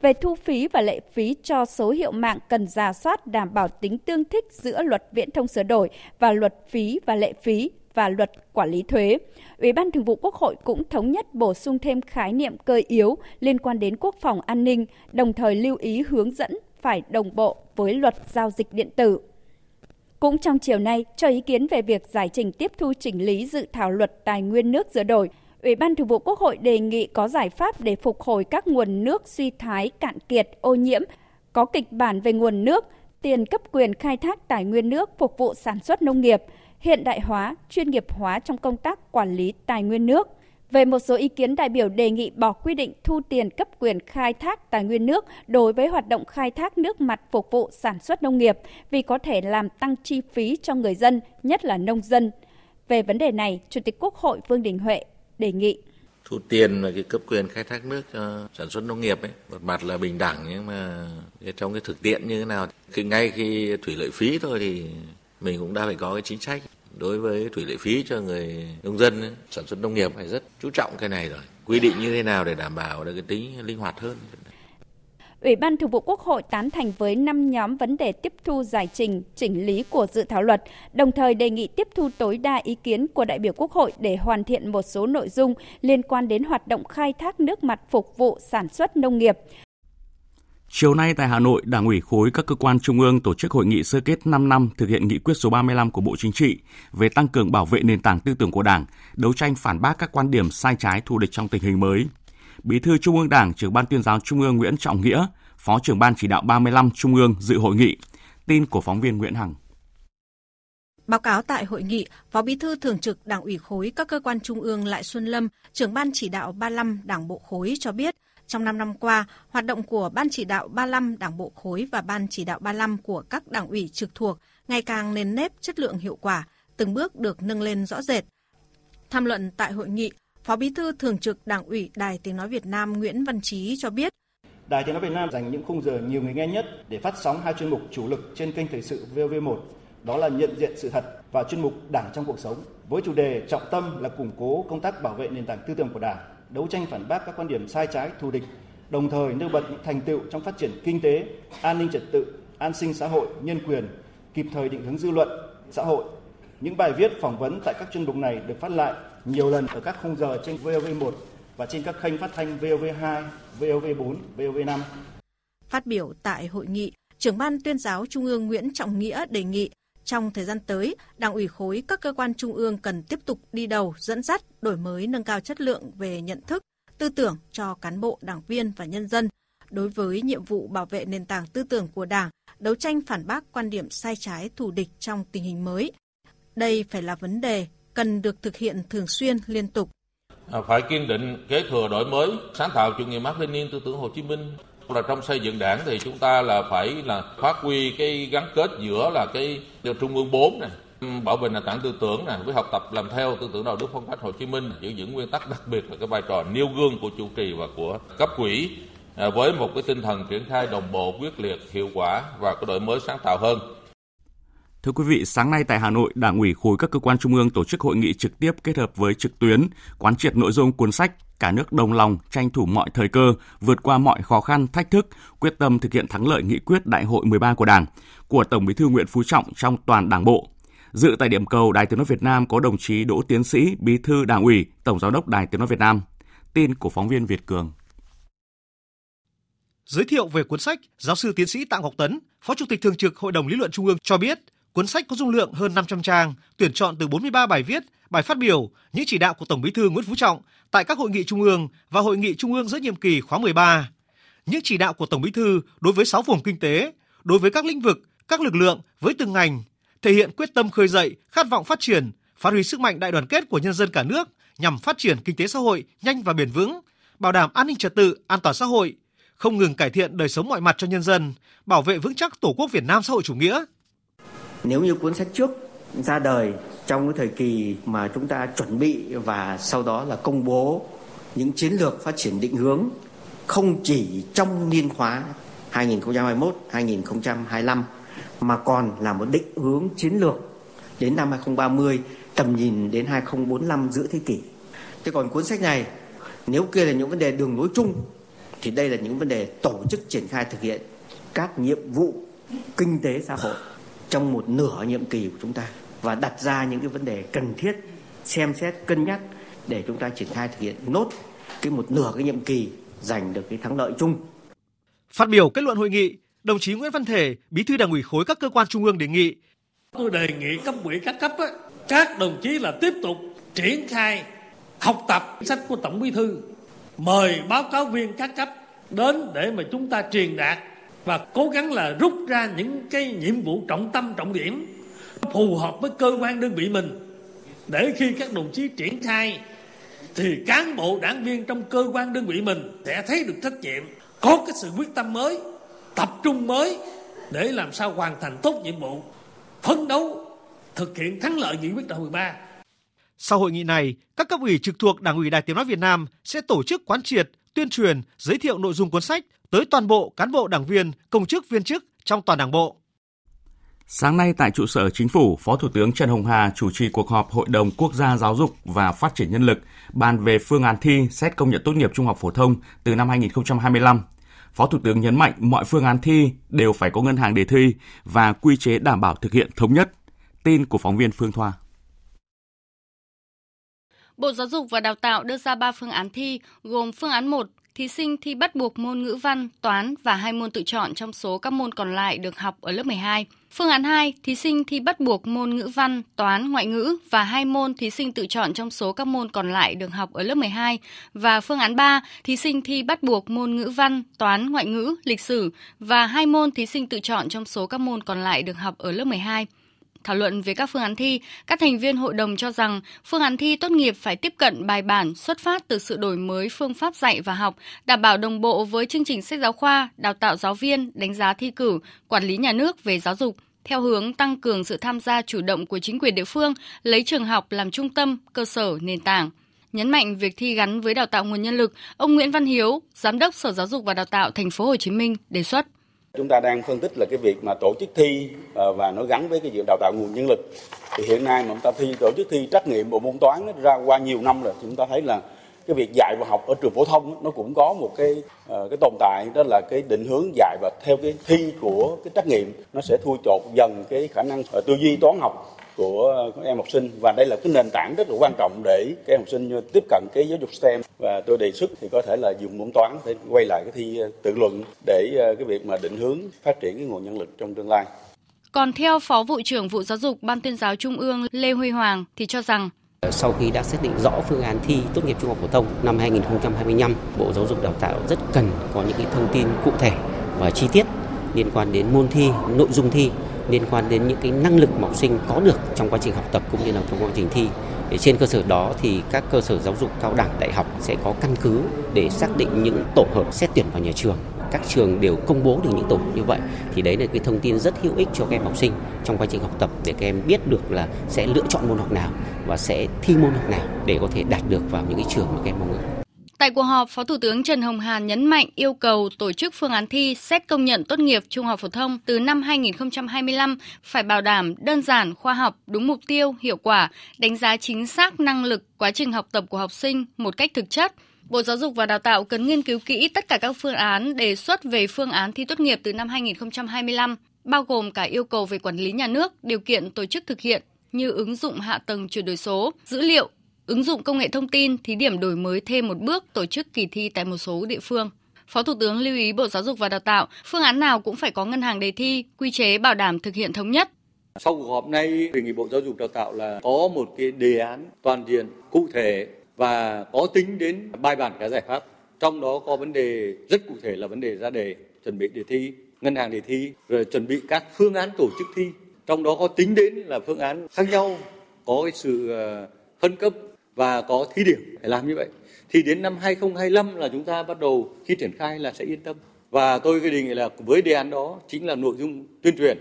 Về thu phí và lệ phí cho số hiệu mạng cần giả soát đảm bảo tính tương thích giữa luật viễn thông sửa đổi và luật phí và lệ phí và luật quản lý thuế. Ủy ban Thường vụ Quốc hội cũng thống nhất bổ sung thêm khái niệm cơ yếu liên quan đến quốc phòng an ninh, đồng thời lưu ý hướng dẫn phải đồng bộ với luật giao dịch điện tử. Cũng trong chiều nay, cho ý kiến về việc giải trình tiếp thu chỉnh lý dự thảo luật tài nguyên nước sửa đổi, Ủy ban Thường vụ Quốc hội đề nghị có giải pháp để phục hồi các nguồn nước suy thoái cạn kiệt, ô nhiễm, có kịch bản về nguồn nước, tiền cấp quyền khai thác tài nguyên nước phục vụ sản xuất nông nghiệp, hiện đại hóa, chuyên nghiệp hóa trong công tác quản lý tài nguyên nước. Về một số ý kiến đại biểu đề nghị bỏ quy định thu tiền cấp quyền khai thác tài nguyên nước đối với hoạt động khai thác nước mặt phục vụ sản xuất nông nghiệp vì có thể làm tăng chi phí cho người dân, nhất là nông dân. Về vấn đề này, Chủ tịch Quốc hội Vương Đình Huệ đề nghị thu tiền và cái cấp quyền khai thác nước cho sản xuất nông nghiệp ấy một mặt là bình đẳng nhưng mà trong cái thực tiễn như thế nào thì ngay khi thủy lợi phí thôi thì mình cũng đã phải có cái chính sách đối với thủy lợi phí cho người nông dân ấy, sản xuất nông nghiệp phải rất chú trọng cái này rồi quy định như thế nào để đảm bảo được cái tính linh hoạt hơn Ủy ban Thường vụ Quốc hội tán thành với 5 nhóm vấn đề tiếp thu giải trình, chỉnh lý của dự thảo luật, đồng thời đề nghị tiếp thu tối đa ý kiến của đại biểu Quốc hội để hoàn thiện một số nội dung liên quan đến hoạt động khai thác nước mặt phục vụ sản xuất nông nghiệp. Chiều nay tại Hà Nội, Đảng ủy khối các cơ quan trung ương tổ chức hội nghị sơ kết 5 năm thực hiện nghị quyết số 35 của Bộ Chính trị về tăng cường bảo vệ nền tảng tư tưởng của Đảng, đấu tranh phản bác các quan điểm sai trái thù địch trong tình hình mới. Bí thư Trung ương Đảng, trưởng ban tuyên giáo Trung ương Nguyễn Trọng Nghĩa, Phó trưởng ban chỉ đạo 35 Trung ương dự hội nghị. Tin của phóng viên Nguyễn Hằng. Báo cáo tại hội nghị, Phó Bí thư Thường trực Đảng ủy khối các cơ quan trung ương Lại Xuân Lâm, trưởng ban chỉ đạo 35 Đảng bộ khối cho biết, trong 5 năm qua, hoạt động của Ban chỉ đạo 35 Đảng bộ khối và Ban chỉ đạo 35 của các đảng ủy trực thuộc ngày càng nền nếp chất lượng hiệu quả, từng bước được nâng lên rõ rệt. Tham luận tại hội nghị, Phó Bí thư Thường trực Đảng ủy Đài Tiếng Nói Việt Nam Nguyễn Văn Trí cho biết, Đài Tiếng Nói Việt Nam dành những khung giờ nhiều người nghe nhất để phát sóng hai chuyên mục chủ lực trên kênh Thời sự VV1, đó là nhận diện sự thật và chuyên mục Đảng trong cuộc sống, với chủ đề trọng tâm là củng cố công tác bảo vệ nền tảng tư tưởng của Đảng, đấu tranh phản bác các quan điểm sai trái thù địch, đồng thời nêu bật những thành tựu trong phát triển kinh tế, an ninh trật tự, an sinh xã hội, nhân quyền, kịp thời định hướng dư luận, xã hội. Những bài viết phỏng vấn tại các chuyên mục này được phát lại nhiều lần ở các khung giờ trên VOV1 và trên các kênh phát thanh VOV2, VOV4, VOV5. Phát biểu tại hội nghị, trưởng ban tuyên giáo Trung ương Nguyễn Trọng Nghĩa đề nghị trong thời gian tới, Đảng ủy khối các cơ quan trung ương cần tiếp tục đi đầu, dẫn dắt, đổi mới nâng cao chất lượng về nhận thức, tư tưởng cho cán bộ, đảng viên và nhân dân đối với nhiệm vụ bảo vệ nền tảng tư tưởng của Đảng, đấu tranh phản bác quan điểm sai trái thù địch trong tình hình mới. Đây phải là vấn đề cần được thực hiện thường xuyên liên tục. À, phải kiên định kế thừa đổi mới, sáng tạo chủ nghĩa Mác Lênin tư tưởng Hồ Chí Minh là trong xây dựng đảng thì chúng ta là phải là phát huy cái gắn kết giữa là cái trung ương 4 này bảo vệ nền tảng tư tưởng này với học tập làm theo tư tưởng đạo đức phong cách Hồ Chí Minh, giữ vững nguyên tắc đặc biệt là cái vai trò nêu gương của chủ trì và của cấp quỹ à, với một cái tinh thần triển khai đồng bộ, quyết liệt, hiệu quả và cái đổi mới sáng tạo hơn. Thưa quý vị, sáng nay tại Hà Nội, Đảng ủy khối các cơ quan trung ương tổ chức hội nghị trực tiếp kết hợp với trực tuyến, quán triệt nội dung cuốn sách Cả nước đồng lòng, tranh thủ mọi thời cơ, vượt qua mọi khó khăn, thách thức, quyết tâm thực hiện thắng lợi nghị quyết Đại hội 13 của Đảng của Tổng Bí thư Nguyễn Phú Trọng trong toàn Đảng bộ. Dự tại điểm cầu Đài Tiếng nói Việt Nam có đồng chí Đỗ Tiến sĩ, Bí thư Đảng ủy, Tổng giám đốc Đài Tiếng nói Việt Nam. Tin của phóng viên Việt Cường. Giới thiệu về cuốn sách, giáo sư tiến sĩ Tạng Ngọc Tấn, Phó Chủ tịch Thường trực Hội đồng Lý luận Trung ương cho biết, Cuốn sách có dung lượng hơn 500 trang, tuyển chọn từ 43 bài viết, bài phát biểu, những chỉ đạo của Tổng Bí thư Nguyễn Phú Trọng tại các hội nghị trung ương và hội nghị trung ương giữa nhiệm kỳ khóa 13. Những chỉ đạo của Tổng Bí thư đối với 6 vùng kinh tế, đối với các lĩnh vực, các lực lượng với từng ngành, thể hiện quyết tâm khơi dậy, khát vọng phát triển, phát huy sức mạnh đại đoàn kết của nhân dân cả nước nhằm phát triển kinh tế xã hội nhanh và bền vững, bảo đảm an ninh trật tự, an toàn xã hội, không ngừng cải thiện đời sống mọi mặt cho nhân dân, bảo vệ vững chắc Tổ quốc Việt Nam xã hội chủ nghĩa, nếu như cuốn sách trước ra đời trong cái thời kỳ mà chúng ta chuẩn bị và sau đó là công bố những chiến lược phát triển định hướng không chỉ trong niên khóa 2021-2025 mà còn là một định hướng chiến lược đến năm 2030 tầm nhìn đến 2045 giữa thế kỷ. Thế còn cuốn sách này, nếu kia là những vấn đề đường lối chung, thì đây là những vấn đề tổ chức triển khai thực hiện các nhiệm vụ kinh tế xã hội trong một nửa nhiệm kỳ của chúng ta và đặt ra những cái vấn đề cần thiết xem xét cân nhắc để chúng ta triển khai thực hiện nốt cái một nửa cái nhiệm kỳ giành được cái thắng lợi chung. Phát biểu kết luận hội nghị, đồng chí Nguyễn Văn Thể, Bí thư Đảng ủy khối các cơ quan trung ương đề nghị tôi đề nghị cấp ủy các cấp á, các đồng chí là tiếp tục triển khai học tập sách của Tổng Bí thư, mời báo cáo viên các cấp đến để mà chúng ta truyền đạt và cố gắng là rút ra những cái nhiệm vụ trọng tâm trọng điểm phù hợp với cơ quan đơn vị mình. Để khi các đồng chí triển khai thì cán bộ đảng viên trong cơ quan đơn vị mình sẽ thấy được trách nhiệm có cái sự quyết tâm mới tập trung mới để làm sao hoàn thành tốt nhiệm vụ phấn đấu thực hiện thắng lợi nghị quyết đại hội 13 sau hội nghị này, các cấp ủy trực thuộc Đảng ủy Đài Tiếng nói Việt Nam sẽ tổ chức quán triệt, tuyên truyền, giới thiệu nội dung cuốn sách tới toàn bộ cán bộ đảng viên, công chức viên chức trong toàn Đảng bộ. Sáng nay tại trụ sở Chính phủ, Phó Thủ tướng Trần Hồng Hà chủ trì cuộc họp Hội đồng Quốc gia Giáo dục và Phát triển Nhân lực bàn về phương án thi xét công nhận tốt nghiệp trung học phổ thông từ năm 2025. Phó Thủ tướng nhấn mạnh mọi phương án thi đều phải có ngân hàng đề thi và quy chế đảm bảo thực hiện thống nhất. Tin của phóng viên Phương Thoa. Bộ Giáo dục và Đào tạo đưa ra 3 phương án thi, gồm phương án 1, thí sinh thi bắt buộc môn ngữ văn, toán và hai môn tự chọn trong số các môn còn lại được học ở lớp 12. Phương án 2, thí sinh thi bắt buộc môn ngữ văn, toán, ngoại ngữ và hai môn thí sinh tự chọn trong số các môn còn lại được học ở lớp 12. Và phương án 3, thí sinh thi bắt buộc môn ngữ văn, toán, ngoại ngữ, lịch sử và hai môn thí sinh tự chọn trong số các môn còn lại được học ở lớp 12. Thảo luận về các phương án thi, các thành viên hội đồng cho rằng phương án thi tốt nghiệp phải tiếp cận bài bản xuất phát từ sự đổi mới phương pháp dạy và học, đảm bảo đồng bộ với chương trình sách giáo khoa, đào tạo giáo viên, đánh giá thi cử, quản lý nhà nước về giáo dục theo hướng tăng cường sự tham gia chủ động của chính quyền địa phương, lấy trường học làm trung tâm, cơ sở, nền tảng. Nhấn mạnh việc thi gắn với đào tạo nguồn nhân lực, ông Nguyễn Văn Hiếu, giám đốc Sở Giáo dục và Đào tạo thành phố Hồ Chí Minh đề xuất chúng ta đang phân tích là cái việc mà tổ chức thi ờ, và nó gắn với cái việc đào tạo nguồn nhân lực. Thì hiện nay mà chúng ta thi, tổ chức thi trắc nghiệm bộ môn toán ra qua nhiều năm rồi chúng ta thấy là cái việc dạy và học ở trường phổ thông nó cũng có một cái ờ, cái tồn tại, đó là cái định hướng dạy và theo cái thi của cái trắc nghiệm nó sẽ thui chột dần cái khả năng ờ, tư duy toán học của các em học sinh. Và đây là cái nền tảng rất là quan trọng để các em học sinh tiếp cận cái giáo dục STEM. Và tôi đề xuất thì có thể là dùng môn toán để quay lại cái thi tự luận để ờ, cái việc mà định hướng phát triển cái nguồn nhân lực trong tương lai. Còn theo Phó vụ trưởng vụ giáo dục Ban tuyên giáo Trung ương Lê Huy Hoàng thì cho rằng sau khi đã xác định rõ phương án thi tốt nghiệp trung học phổ thông năm 2025, Bộ Giáo dục Đào tạo rất cần có những cái thông tin cụ thể và chi tiết liên quan đến môn thi, nội dung thi liên quan đến những cái năng lực mà học sinh có được trong quá trình học tập cũng như là trong quá trình thi. Để trên cơ sở đó thì các cơ sở giáo dục cao đẳng đại học sẽ có căn cứ để xác định những tổ hợp xét tuyển vào nhà trường các trường đều công bố được những tổ như vậy thì đấy là cái thông tin rất hữu ích cho các em học sinh trong quá trình học tập để các em biết được là sẽ lựa chọn môn học nào và sẽ thi môn học nào để có thể đạt được vào những cái trường mà các em mong ước. Tại cuộc họp, Phó Thủ tướng Trần Hồng Hà nhấn mạnh yêu cầu tổ chức phương án thi xét công nhận tốt nghiệp trung học phổ thông từ năm 2025 phải bảo đảm đơn giản, khoa học, đúng mục tiêu, hiệu quả, đánh giá chính xác năng lực, quá trình học tập của học sinh một cách thực chất. Bộ Giáo dục và Đào tạo cần nghiên cứu kỹ tất cả các phương án đề xuất về phương án thi tốt nghiệp từ năm 2025, bao gồm cả yêu cầu về quản lý nhà nước, điều kiện tổ chức thực hiện như ứng dụng hạ tầng chuyển đổi số, dữ liệu, ứng dụng công nghệ thông tin, thí điểm đổi mới thêm một bước tổ chức kỳ thi tại một số địa phương. Phó Thủ tướng lưu ý Bộ Giáo dục và Đào tạo, phương án nào cũng phải có ngân hàng đề thi, quy chế bảo đảm thực hiện thống nhất. Sau cuộc họp này, đề nghị Bộ Giáo dục Đào tạo là có một cái đề án toàn diện, cụ thể và có tính đến bài bản cả giải pháp. Trong đó có vấn đề rất cụ thể là vấn đề ra đề, chuẩn bị đề thi, ngân hàng đề thi, rồi chuẩn bị các phương án tổ chức thi. Trong đó có tính đến là phương án khác nhau, có cái sự ờ, phân cấp và có thí điểm phải làm như vậy. Thì đến năm 2025 là chúng ta bắt đầu khi triển khai là sẽ yên tâm. Và tôi cái đề nghị là với đề án đó chính là nội dung tuyên truyền.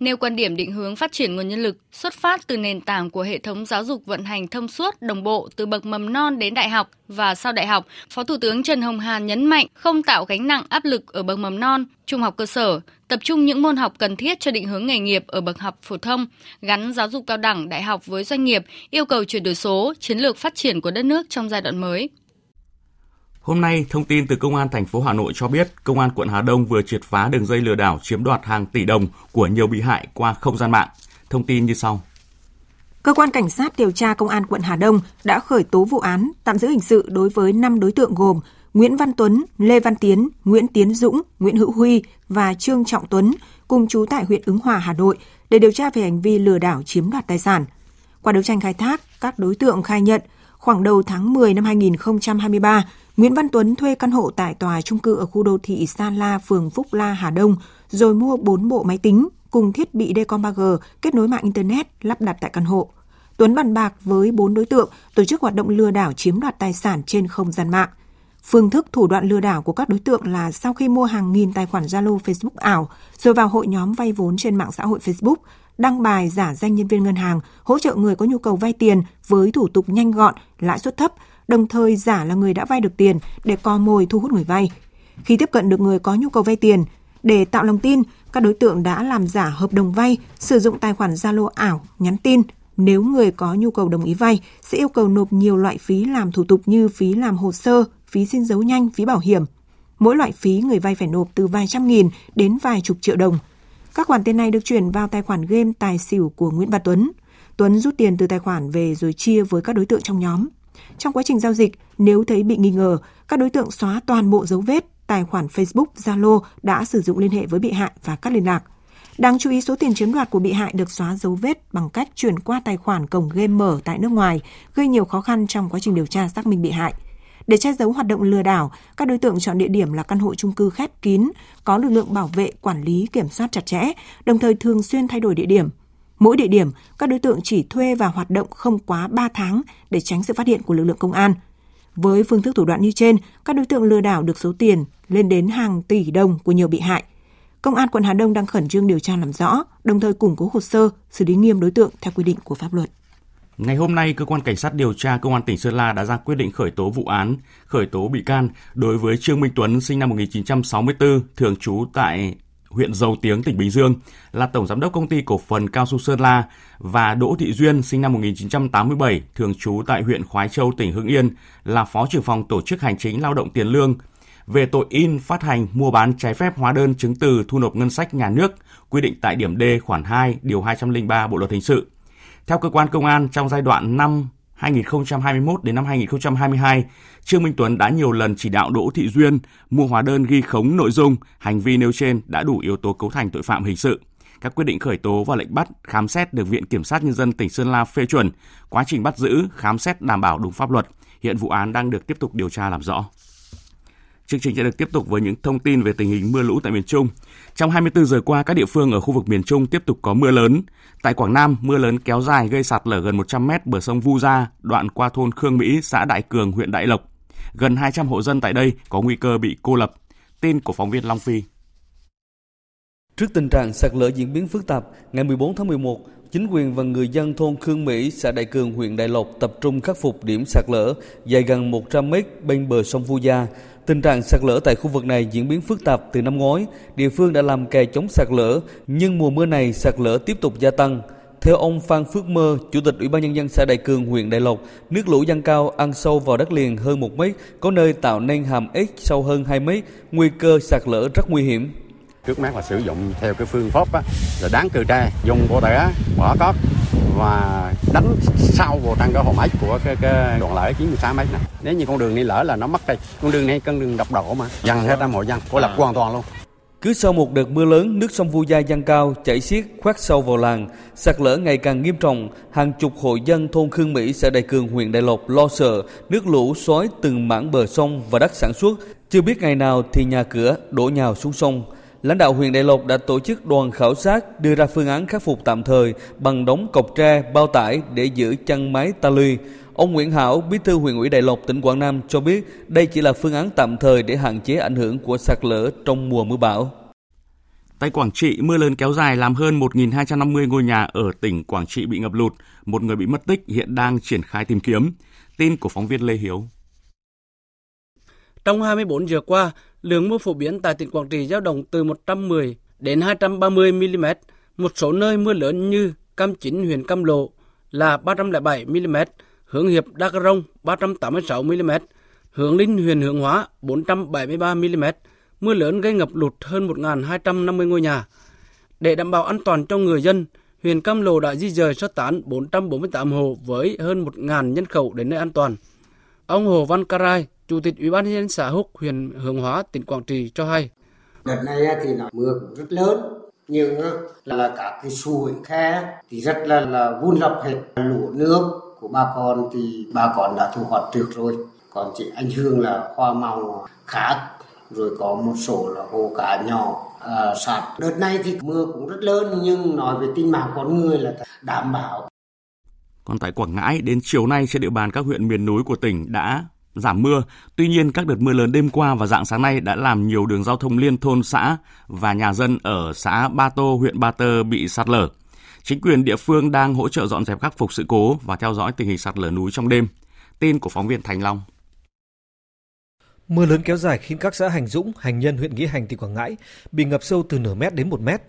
Nêu quan điểm định hướng phát triển nguồn nhân lực xuất phát từ nền tảng của hệ thống giáo dục vận hành thông suốt, đồng bộ từ bậc mầm non đến đại học và sau đại học. Phó Thủ tướng Trần Hồng Hà nhấn mạnh không tạo gánh nặng áp lực ở bậc mầm non, trung học cơ sở, tập trung những môn học cần thiết cho định hướng nghề nghiệp ở bậc học phổ thông, gắn giáo dục cao đẳng, đại học với doanh nghiệp, yêu cầu chuyển đổi số, chiến lược phát triển của đất nước trong giai đoạn mới. Hôm nay, thông tin từ Công an thành phố Hà Nội cho biết, Công an quận Hà Đông vừa triệt phá đường dây lừa đảo chiếm đoạt hàng tỷ đồng của nhiều bị hại qua không gian mạng. Thông tin như sau. Cơ quan cảnh sát điều tra Công an quận Hà Đông đã khởi tố vụ án tạm giữ hình sự đối với 5 đối tượng gồm Nguyễn Văn Tuấn, Lê Văn Tiến, Nguyễn Tiến Dũng, Nguyễn Hữu Huy và Trương Trọng Tuấn cùng chú tại huyện Ứng Hòa, Hà Nội để điều tra về hành vi lừa đảo chiếm đoạt tài sản. Qua đấu tranh khai thác, các đối tượng khai nhận Khoảng đầu tháng 10 năm 2023, Nguyễn Văn Tuấn thuê căn hộ tại tòa trung cư ở khu đô thị Sa La, phường Phúc La, Hà Đông, rồi mua 4 bộ máy tính cùng thiết bị Decom 3G kết nối mạng Internet lắp đặt tại căn hộ. Tuấn bàn bạc với 4 đối tượng tổ chức hoạt động lừa đảo chiếm đoạt tài sản trên không gian mạng. Phương thức thủ đoạn lừa đảo của các đối tượng là sau khi mua hàng nghìn tài khoản Zalo Facebook ảo, rồi vào hội nhóm vay vốn trên mạng xã hội Facebook, đăng bài giả danh nhân viên ngân hàng, hỗ trợ người có nhu cầu vay tiền với thủ tục nhanh gọn, lãi suất thấp, đồng thời giả là người đã vay được tiền để co mồi thu hút người vay. Khi tiếp cận được người có nhu cầu vay tiền, để tạo lòng tin, các đối tượng đã làm giả hợp đồng vay, sử dụng tài khoản Zalo ảo, nhắn tin. Nếu người có nhu cầu đồng ý vay, sẽ yêu cầu nộp nhiều loại phí làm thủ tục như phí làm hồ sơ, phí xin dấu nhanh, phí bảo hiểm. Mỗi loại phí người vay phải nộp từ vài trăm nghìn đến vài chục triệu đồng. Các khoản tiền này được chuyển vào tài khoản game tài xỉu của Nguyễn Văn Tuấn. Tuấn rút tiền từ tài khoản về rồi chia với các đối tượng trong nhóm. Trong quá trình giao dịch, nếu thấy bị nghi ngờ, các đối tượng xóa toàn bộ dấu vết, tài khoản Facebook, Zalo đã sử dụng liên hệ với bị hại và cắt liên lạc. Đáng chú ý số tiền chiếm đoạt của bị hại được xóa dấu vết bằng cách chuyển qua tài khoản cổng game mở tại nước ngoài, gây nhiều khó khăn trong quá trình điều tra xác minh bị hại. Để che giấu hoạt động lừa đảo, các đối tượng chọn địa điểm là căn hộ chung cư khép kín, có lực lượng bảo vệ, quản lý, kiểm soát chặt chẽ, đồng thời thường xuyên thay đổi địa điểm. Mỗi địa điểm, các đối tượng chỉ thuê và hoạt động không quá 3 tháng để tránh sự phát hiện của lực lượng công an. Với phương thức thủ đoạn như trên, các đối tượng lừa đảo được số tiền lên đến hàng tỷ đồng của nhiều bị hại. Công an quận Hà Đông đang khẩn trương điều tra làm rõ, đồng thời củng cố hồ sơ, xử lý nghiêm đối tượng theo quy định của pháp luật. Ngày hôm nay, cơ quan cảnh sát điều tra công an tỉnh Sơn La đã ra quyết định khởi tố vụ án, khởi tố bị can đối với Trương Minh Tuấn sinh năm 1964, thường trú tại huyện Dầu Tiếng, tỉnh Bình Dương, là tổng giám đốc công ty cổ phần Cao su Sơn La và Đỗ Thị Duyên sinh năm 1987, thường trú tại huyện Khoái Châu, tỉnh Hưng Yên, là phó trưởng phòng tổ chức hành chính lao động tiền lương về tội in, phát hành, mua bán trái phép hóa đơn chứng từ thu nộp ngân sách nhà nước, quy định tại điểm D khoản 2, điều 203 Bộ luật hình sự. Theo cơ quan công an, trong giai đoạn năm 2021 đến năm 2022, Trương Minh Tuấn đã nhiều lần chỉ đạo Đỗ Thị Duyên mua hóa đơn ghi khống nội dung, hành vi nêu trên đã đủ yếu tố cấu thành tội phạm hình sự. Các quyết định khởi tố và lệnh bắt, khám xét được Viện Kiểm sát Nhân dân tỉnh Sơn La phê chuẩn. Quá trình bắt giữ, khám xét đảm bảo đúng pháp luật. Hiện vụ án đang được tiếp tục điều tra làm rõ. Chương trình sẽ được tiếp tục với những thông tin về tình hình mưa lũ tại miền Trung. Trong 24 giờ qua, các địa phương ở khu vực miền Trung tiếp tục có mưa lớn. Tại Quảng Nam, mưa lớn kéo dài gây sạt lở gần 100 mét bờ sông Vu Gia, đoạn qua thôn Khương Mỹ, xã Đại Cường, huyện Đại Lộc. Gần 200 hộ dân tại đây có nguy cơ bị cô lập. Tin của phóng viên Long Phi. Trước tình trạng sạt lở diễn biến phức tạp, ngày 14 tháng 11, chính quyền và người dân thôn Khương Mỹ, xã Đại Cường, huyện Đại Lộc tập trung khắc phục điểm sạt lở dài gần 100 mét bên bờ sông Vu Gia. Tình trạng sạt lở tại khu vực này diễn biến phức tạp từ năm ngoái, địa phương đã làm kè chống sạt lở, nhưng mùa mưa này sạt lở tiếp tục gia tăng. Theo ông Phan Phước Mơ, Chủ tịch Ủy ban Nhân dân xã Đại Cường, huyện Đại Lộc, nước lũ dâng cao ăn sâu vào đất liền hơn 1 mét, có nơi tạo nên hàm ếch sâu hơn 2 mét, nguy cơ sạt lở rất nguy hiểm. Trước mắt là sử dụng theo cái phương pháp á, là đáng cừ tre, dùng bộ tẻ, bỏ cót và đánh sâu vào trong cái hồ ếch của cái, cái đoạn lở 96 mét này. Nếu như con đường này lỡ là nó mất đây, con đường này con đường độc độ mà, dần hết trăm hộ dân, cô lập hoàn toàn luôn. Cứ sau một đợt mưa lớn, nước sông Vu Gia dâng cao, chảy xiết, khoét sâu vào làng, sạt lở ngày càng nghiêm trọng. Hàng chục hộ dân thôn Khương Mỹ, xã Đại Cường, huyện Đại Lộc lo sợ nước lũ xói từng mảng bờ sông và đất sản xuất. Chưa biết ngày nào thì nhà cửa đổ nhào xuống sông. Lãnh đạo huyện Đại Lộc đã tổ chức đoàn khảo sát đưa ra phương án khắc phục tạm thời bằng đống cọc tre, bao tải để giữ chân máy ta luy. Ông Nguyễn Hảo, bí thư huyện ủy Đại Lộc, tỉnh Quảng Nam cho biết đây chỉ là phương án tạm thời để hạn chế ảnh hưởng của sạt lở trong mùa mưa bão. Tại Quảng Trị, mưa lớn kéo dài làm hơn 1.250 ngôi nhà ở tỉnh Quảng Trị bị ngập lụt. Một người bị mất tích hiện đang triển khai tìm kiếm. Tin của phóng viên Lê Hiếu. Trong 24 giờ qua, lượng mưa phổ biến tại tỉnh Quảng Trị dao động từ 110 đến 230 mm. Một số nơi mưa lớn như Cam Chính huyện Cam Lộ là 307 mm, Hướng Hiệp Đắk Rông 386 mm, Hướng Linh huyện Hướng Hóa 473 mm. Mưa lớn gây ngập lụt hơn 1.250 ngôi nhà. Để đảm bảo an toàn cho người dân, huyện Cam Lộ đã di dời sơ tán 448 hộ với hơn 1.000 nhân khẩu đến nơi an toàn. Ông Hồ Văn Carai, Chủ tịch Ủy ban nhân dân xã Húc, huyện Hướng Hóa, tỉnh Quảng Trị cho hay. Đợt này thì nó mưa cũng rất lớn, nhưng là các cái suối khe thì rất là là vun lập hết. Lũ nước của bà con thì bà con đã thu hoạch được rồi còn chỉ ảnh hưởng là hoa màu khác rồi có một số là hồ cá nhỏ à, sạt. Đợt này thì mưa cũng rất lớn nhưng nói về tính mạng con người là đảm bảo. Còn tại Quảng Ngãi, đến chiều nay trên địa bàn các huyện miền núi của tỉnh đã giảm mưa. Tuy nhiên, các đợt mưa lớn đêm qua và dạng sáng nay đã làm nhiều đường giao thông liên thôn xã và nhà dân ở xã Ba Tô, huyện Ba Tơ bị sạt lở. Chính quyền địa phương đang hỗ trợ dọn dẹp khắc phục sự cố và theo dõi tình hình sạt lở núi trong đêm. Tin của phóng viên Thành Long. Mưa lớn kéo dài khiến các xã Hành Dũng, Hành Nhân, huyện Nghĩa Hành, tỉnh Quảng Ngãi bị ngập sâu từ nửa mét đến một mét.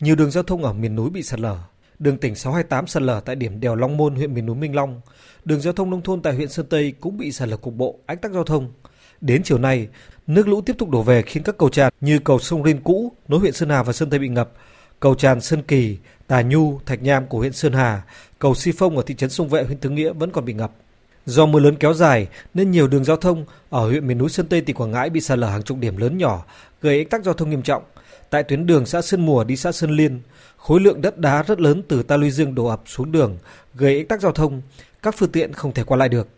Nhiều đường giao thông ở miền núi bị sạt lở. Đường tỉnh 628 sạt lở tại điểm đèo Long Môn, huyện miền núi Minh Long. Đường giao thông nông thôn tại huyện Sơn Tây cũng bị sạt lở cục bộ, ách tắc giao thông. Đến chiều nay, nước lũ tiếp tục đổ về khiến các cầu tràn như cầu sông Rin cũ nối huyện Sơn Hà và Sơn Tây bị ngập, cầu tràn Sơn Kỳ, Tà Nhu, Thạch Nham của huyện Sơn Hà, cầu Si Phong ở thị trấn Sông Vệ huyện Tứ Nghĩa vẫn còn bị ngập. Do mưa lớn kéo dài nên nhiều đường giao thông ở huyện miền núi Sơn Tây tỉnh Quảng Ngãi bị sạt lở hàng chục điểm lớn nhỏ, gây ách tắc giao thông nghiêm trọng. Tại tuyến đường xã Sơn Mùa đi xã Sơn Liên, khối lượng đất đá rất lớn từ ta luy dương đổ ập xuống đường, gây ách tắc giao thông, các phương tiện không thể qua lại được.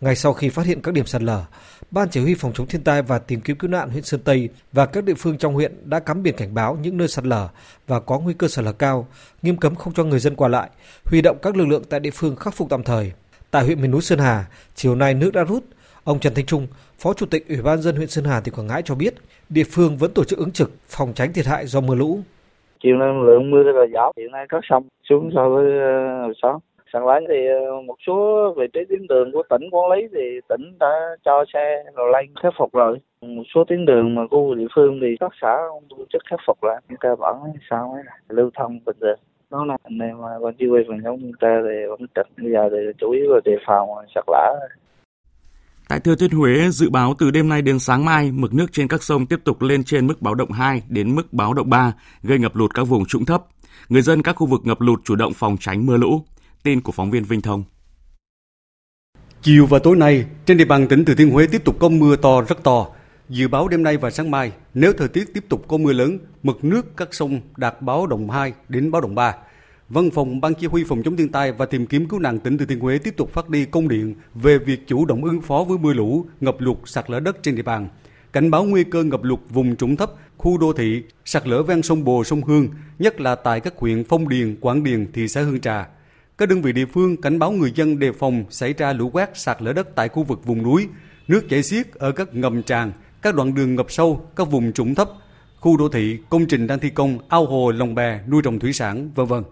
Ngay sau khi phát hiện các điểm sạt lở, Ban Chỉ huy phòng chống thiên tai và tìm kiếm cứu nạn huyện Sơn Tây và các địa phương trong huyện đã cắm biển cảnh báo những nơi sạt lở và có nguy cơ sạt lở cao, nghiêm cấm không cho người dân qua lại, huy động các lực lượng tại địa phương khắc phục tạm thời. Tại huyện miền núi Sơn Hà, chiều nay nước đã rút. Ông Trần Thanh Trung, Phó Chủ tịch Ủy ban dân huyện Sơn Hà tỉnh Quảng Ngãi cho biết, địa phương vẫn tổ chức ứng trực phòng tránh thiệt hại do mưa lũ. Chiều nay lượng mưa rất là giảm, hiện nay các sông xuống so với hồi sáng. Sẵn lái thì ờ, một số vị trí tuyến đường của tỉnh quản lý thì tỉnh đã cho xe rồi lên khắc phục rồi. Một số tuyến đường mà khu địa phương thì các xã không tổ chức khắc phục lại. Chúng ta vẫn sao ấy là lưu thông bình thường đó là anh em ban chỉ huy phòng chống thiên tai thì vẫn trực bây giờ thì chủ yếu là đề phòng sạt lở Tại Thừa Thiên Huế, dự báo từ đêm nay đến sáng mai, mực nước trên các sông tiếp tục lên trên mức báo động 2 đến mức báo động 3, gây ngập lụt các vùng trũng thấp. Người dân các khu vực ngập lụt chủ động phòng tránh mưa lũ. Tin của phóng viên Vinh Thông. Chiều và tối nay, trên địa bàn tỉnh Thừa Thiên Huế tiếp tục có mưa to rất to. Dự báo đêm nay và sáng mai, nếu thời tiết tiếp tục có mưa lớn, mực nước các sông đạt báo động 2 đến báo động 3. Văn phòng Ban Chỉ huy phòng chống thiên tai và tìm kiếm cứu nạn tỉnh Thừa Thiên Huế tiếp tục phát đi công điện về việc chủ động ứng phó với mưa lũ, ngập lụt, sạt lở đất trên địa bàn. Cảnh báo nguy cơ ngập lụt vùng trũng thấp, khu đô thị, sạt lở ven sông Bồ, sông Hương, nhất là tại các huyện Phong Điền, Quảng Điền, thị xã Hương Trà. Các đơn vị địa phương cảnh báo người dân đề phòng xảy ra lũ quét sạt lở đất tại khu vực vùng núi, nước chảy xiết ở các ngầm tràn, các đoạn đường ngập sâu, các vùng trũng thấp, khu đô thị, công trình đang thi công, ao hồ, lồng bè, nuôi trồng thủy sản, vân vân.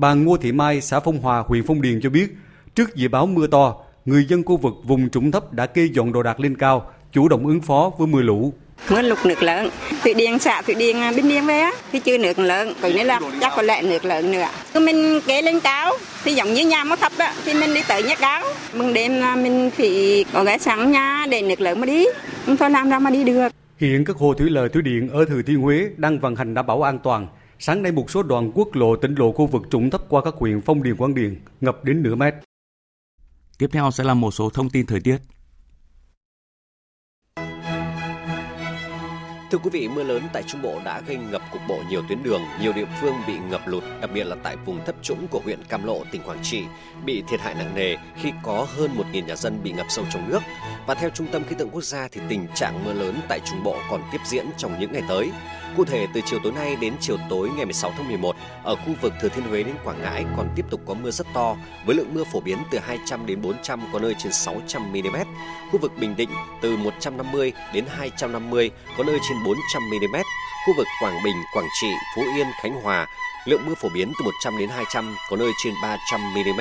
Bà Ngô Thị Mai, xã Phong Hòa, huyện Phong Điền cho biết, trước dự báo mưa to, người dân khu vực vùng trũng thấp đã kê dọn đồ đạc lên cao, chủ động ứng phó với mưa lũ. Mưa lụt nước lớn, thủy điện xả thủy điện à, bên điên về thì chưa nước lớn, còn nên là chắc có lẽ nước lớn nữa. Cứ mình kế lên cao, thì giống như nhà nó thấp á, thì mình đi tới nhà cao. Mừng đêm là mình phải có ghé sáng nha để nước lớn mà đi, không thôi làm ra mà đi được. Hiện các hồ thủy lợi thủy điện ở Thừa Thiên Huế đang vận hành đảm bảo an toàn. Sáng nay một số đoạn quốc lộ tỉnh lộ khu vực trũng thấp qua các huyện Phong Điền Quảng Điền ngập đến nửa mét. Tiếp theo sẽ là một số thông tin thời tiết. Thưa quý vị, mưa lớn tại Trung Bộ đã gây ngập cục bộ nhiều tuyến đường, nhiều địa phương bị ngập lụt, đặc biệt là tại vùng thấp trũng của huyện Cam Lộ, tỉnh Quảng Trị, bị thiệt hại nặng nề khi có hơn 1.000 nhà dân bị ngập sâu trong nước. Và theo Trung tâm Khí tượng Quốc gia thì tình trạng mưa lớn tại Trung Bộ còn tiếp diễn trong những ngày tới. Cụ thể, từ chiều tối nay đến chiều tối ngày 16 tháng 11, ở khu vực Thừa Thiên Huế đến Quảng Ngãi còn tiếp tục có mưa rất to, với lượng mưa phổ biến từ 200 đến 400, có nơi trên 600 mm. Khu vực Bình Định từ 150 đến 250, có nơi trên 400 mm. Khu vực Quảng Bình, Quảng Trị, Phú Yên, Khánh Hòa, lượng mưa phổ biến từ 100 đến 200, có nơi trên 300 mm.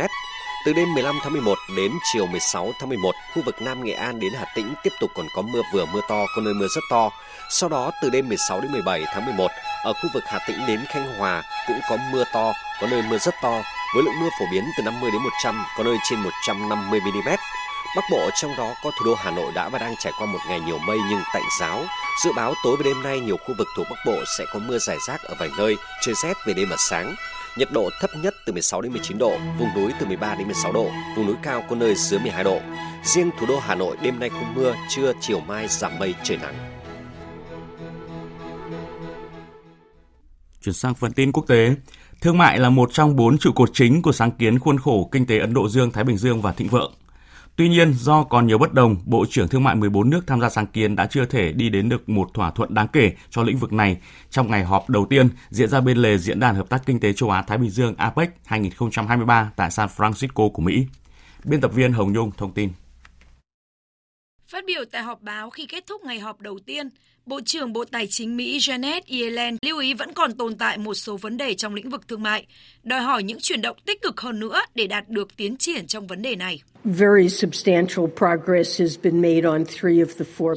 Từ đêm 15 tháng 11 đến chiều 16 tháng 11, khu vực Nam Nghệ An đến Hà Tĩnh tiếp tục còn có mưa vừa mưa to, có nơi mưa rất to. Sau đó từ đêm 16 đến 17 tháng 11, ở khu vực Hà Tĩnh đến Khánh Hòa cũng có mưa to, có nơi mưa rất to, với lượng mưa phổ biến từ 50 đến 100, có nơi trên 150 mm. Bắc Bộ trong đó có thủ đô Hà Nội đã và đang trải qua một ngày nhiều mây nhưng tạnh giáo. Dự báo tối và đêm nay nhiều khu vực thuộc Bắc Bộ sẽ có mưa rải rác ở vài nơi, trời rét về đêm và sáng. Nhiệt độ thấp nhất từ 16 đến 19 độ, vùng núi từ 13 đến 16 độ, vùng núi cao có nơi dưới 12 độ. Riêng thủ đô Hà Nội đêm nay không mưa, trưa chiều mai giảm mây trời nắng. Chuyển sang phần tin quốc tế. Thương mại là một trong bốn trụ cột chính của sáng kiến khuôn khổ kinh tế Ấn Độ Dương, Thái Bình Dương và thịnh vượng. Tuy nhiên, do còn nhiều bất đồng, Bộ trưởng Thương mại 14 nước tham gia sáng kiến đã chưa thể đi đến được một thỏa thuận đáng kể cho lĩnh vực này trong ngày họp đầu tiên diễn ra bên lề Diễn đàn Hợp tác Kinh tế Châu Á-Thái Bình Dương APEC 2023 tại San Francisco của Mỹ. Biên tập viên Hồng Nhung thông tin. Phát biểu tại họp báo khi kết thúc ngày họp đầu tiên, Bộ trưởng Bộ Tài chính Mỹ Janet Yellen lưu ý vẫn còn tồn tại một số vấn đề trong lĩnh vực thương mại, đòi hỏi những chuyển động tích cực hơn nữa để đạt được tiến triển trong vấn đề này.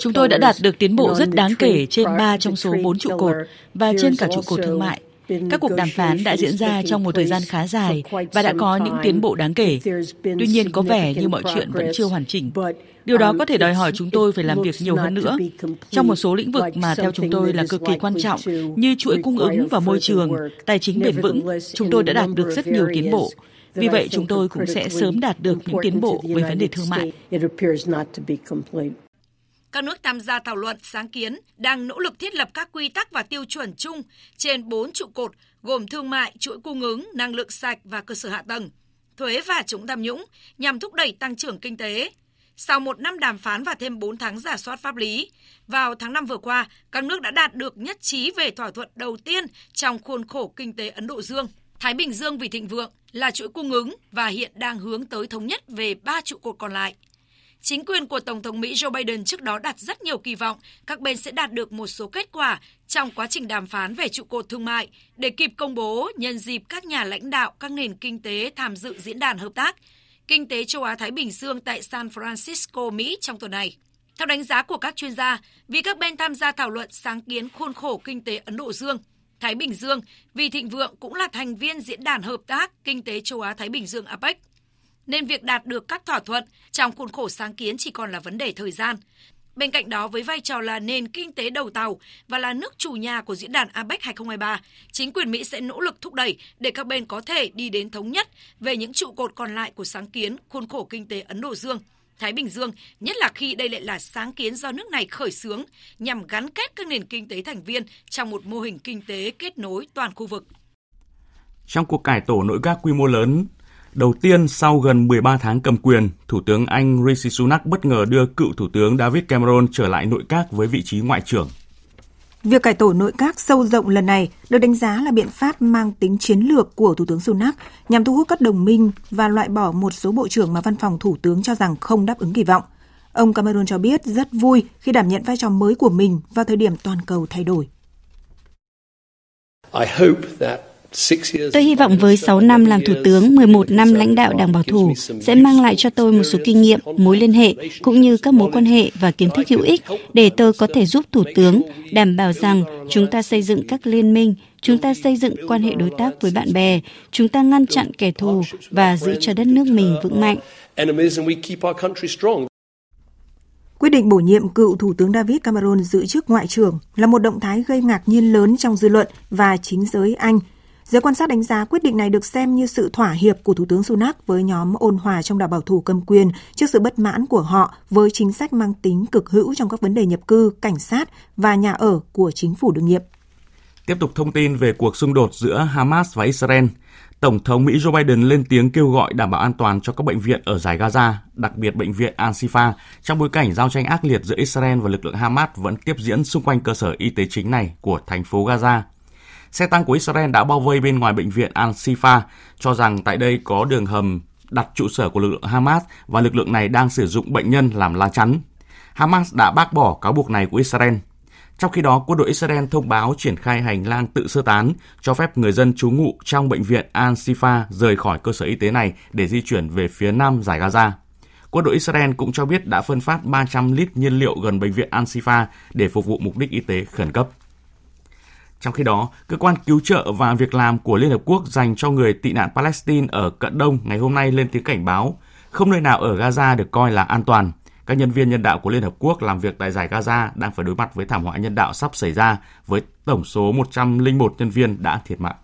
Chúng tôi đã đạt được tiến bộ rất đáng kể trên 3 trong số 4 trụ cột và trên cả trụ cột thương mại. Các cuộc đàm phán đã diễn ra trong một thời gian khá dài và đã có những tiến bộ đáng kể. Tuy nhiên có vẻ như mọi chuyện vẫn chưa hoàn chỉnh. Điều đó có thể đòi hỏi chúng tôi phải làm việc nhiều hơn nữa. Trong một số lĩnh vực mà theo chúng tôi là cực kỳ quan trọng như chuỗi cung ứng và môi trường, tài chính bền vững, chúng tôi đã đạt được rất nhiều tiến bộ. Vì vậy, chúng tôi cũng sẽ sớm đạt được những tiến bộ về vấn đề thương mại. Các nước tham gia thảo luận sáng kiến đang nỗ lực thiết lập các quy tắc và tiêu chuẩn chung trên bốn trụ cột gồm thương mại, chuỗi cung ứng, năng lượng sạch và cơ sở hạ tầng, thuế và chống tham nhũng nhằm thúc đẩy tăng trưởng kinh tế. Sau một năm đàm phán và thêm 4 tháng giả soát pháp lý, vào tháng 5 vừa qua, các nước đã đạt được nhất trí về thỏa thuận đầu tiên trong khuôn khổ kinh tế Ấn Độ Dương. Thái Bình Dương vì thịnh vượng là chuỗi cung ứng và hiện đang hướng tới thống nhất về ba trụ cột còn lại. Chính quyền của Tổng thống Mỹ Joe Biden trước đó đặt rất nhiều kỳ vọng các bên sẽ đạt được một số kết quả trong quá trình đàm phán về trụ cột thương mại để kịp công bố nhân dịp các nhà lãnh đạo các nền kinh tế tham dự diễn đàn hợp tác kinh tế châu Á-Thái Bình Dương tại San Francisco, Mỹ trong tuần này. Theo đánh giá của các chuyên gia, vì các bên tham gia thảo luận sáng kiến khuôn khổ kinh tế Ấn Độ Dương, Thái Bình Dương vì thịnh vượng cũng là thành viên diễn đàn hợp tác kinh tế châu Á-Thái Bình Dương APEC nên việc đạt được các thỏa thuận trong khuôn khổ sáng kiến chỉ còn là vấn đề thời gian. Bên cạnh đó, với vai trò là nền kinh tế đầu tàu và là nước chủ nhà của diễn đàn APEC 2023, chính quyền Mỹ sẽ nỗ lực thúc đẩy để các bên có thể đi đến thống nhất về những trụ cột còn lại của sáng kiến khuôn khổ kinh tế Ấn Độ Dương. Thái Bình Dương, nhất là khi đây lại là sáng kiến do nước này khởi xướng nhằm gắn kết các nền kinh tế thành viên trong một mô hình kinh tế kết nối toàn khu vực. Trong cuộc cải tổ nội các quy mô lớn Đầu tiên, sau gần 13 tháng cầm quyền, Thủ tướng Anh Rishi Sunak bất ngờ đưa cựu Thủ tướng David Cameron trở lại nội các với vị trí ngoại trưởng. Việc cải tổ nội các sâu rộng lần này được đánh giá là biện pháp mang tính chiến lược của Thủ tướng Sunak nhằm thu hút các đồng minh và loại bỏ một số bộ trưởng mà văn phòng Thủ tướng cho rằng không đáp ứng kỳ vọng. Ông Cameron cho biết rất vui khi đảm nhận vai trò mới của mình vào thời điểm toàn cầu thay đổi. I hope that Tôi hy vọng với 6 năm làm thủ tướng, 11 năm lãnh đạo Đảng Bảo thủ sẽ mang lại cho tôi một số kinh nghiệm, mối liên hệ cũng như các mối quan hệ và kiến thức hữu ích để tôi có thể giúp thủ tướng đảm bảo rằng chúng ta xây dựng các liên minh, chúng ta xây dựng quan hệ đối tác với bạn bè, chúng ta ngăn chặn kẻ thù và giữ cho đất nước mình vững mạnh. Quyết định bổ nhiệm cựu Thủ tướng David Cameron giữ chức Ngoại trưởng là một động thái gây ngạc nhiên lớn trong dư luận và chính giới Anh – Giới quan sát đánh giá quyết định này được xem như sự thỏa hiệp của Thủ tướng Sunak với nhóm ôn hòa trong đảng bảo thủ cầm quyền trước sự bất mãn của họ với chính sách mang tính cực hữu trong các vấn đề nhập cư, cảnh sát và nhà ở của chính phủ đương nhiệm. Tiếp tục thông tin về cuộc xung đột giữa Hamas và Israel, Tổng thống Mỹ Joe Biden lên tiếng kêu gọi đảm bảo an toàn cho các bệnh viện ở giải Gaza, đặc biệt bệnh viện Al-Shifa, trong bối cảnh giao tranh ác liệt giữa Israel và lực lượng Hamas vẫn tiếp diễn xung quanh cơ sở y tế chính này của thành phố Gaza. Xe tăng của Israel đã bao vây bên ngoài bệnh viện Al-Shifa, cho rằng tại đây có đường hầm đặt trụ sở của lực lượng Hamas và lực lượng này đang sử dụng bệnh nhân làm lá chắn. Hamas đã bác bỏ cáo buộc này của Israel. Trong khi đó, quân đội Israel thông báo triển khai hành lang tự sơ tán, cho phép người dân trú ngụ trong bệnh viện Al-Shifa rời khỏi cơ sở y tế này để di chuyển về phía nam giải Gaza. Quân đội Israel cũng cho biết đã phân phát 300 lít nhiên liệu gần bệnh viện Al-Shifa để phục vụ mục đích y tế khẩn cấp. Trong khi đó, cơ quan cứu trợ và việc làm của Liên Hợp Quốc dành cho người tị nạn Palestine ở Cận Đông ngày hôm nay lên tiếng cảnh báo không nơi nào ở Gaza được coi là an toàn. Các nhân viên nhân đạo của Liên Hợp Quốc làm việc tại giải Gaza đang phải đối mặt với thảm họa nhân đạo sắp xảy ra với tổng số 101 nhân viên đã thiệt mạng.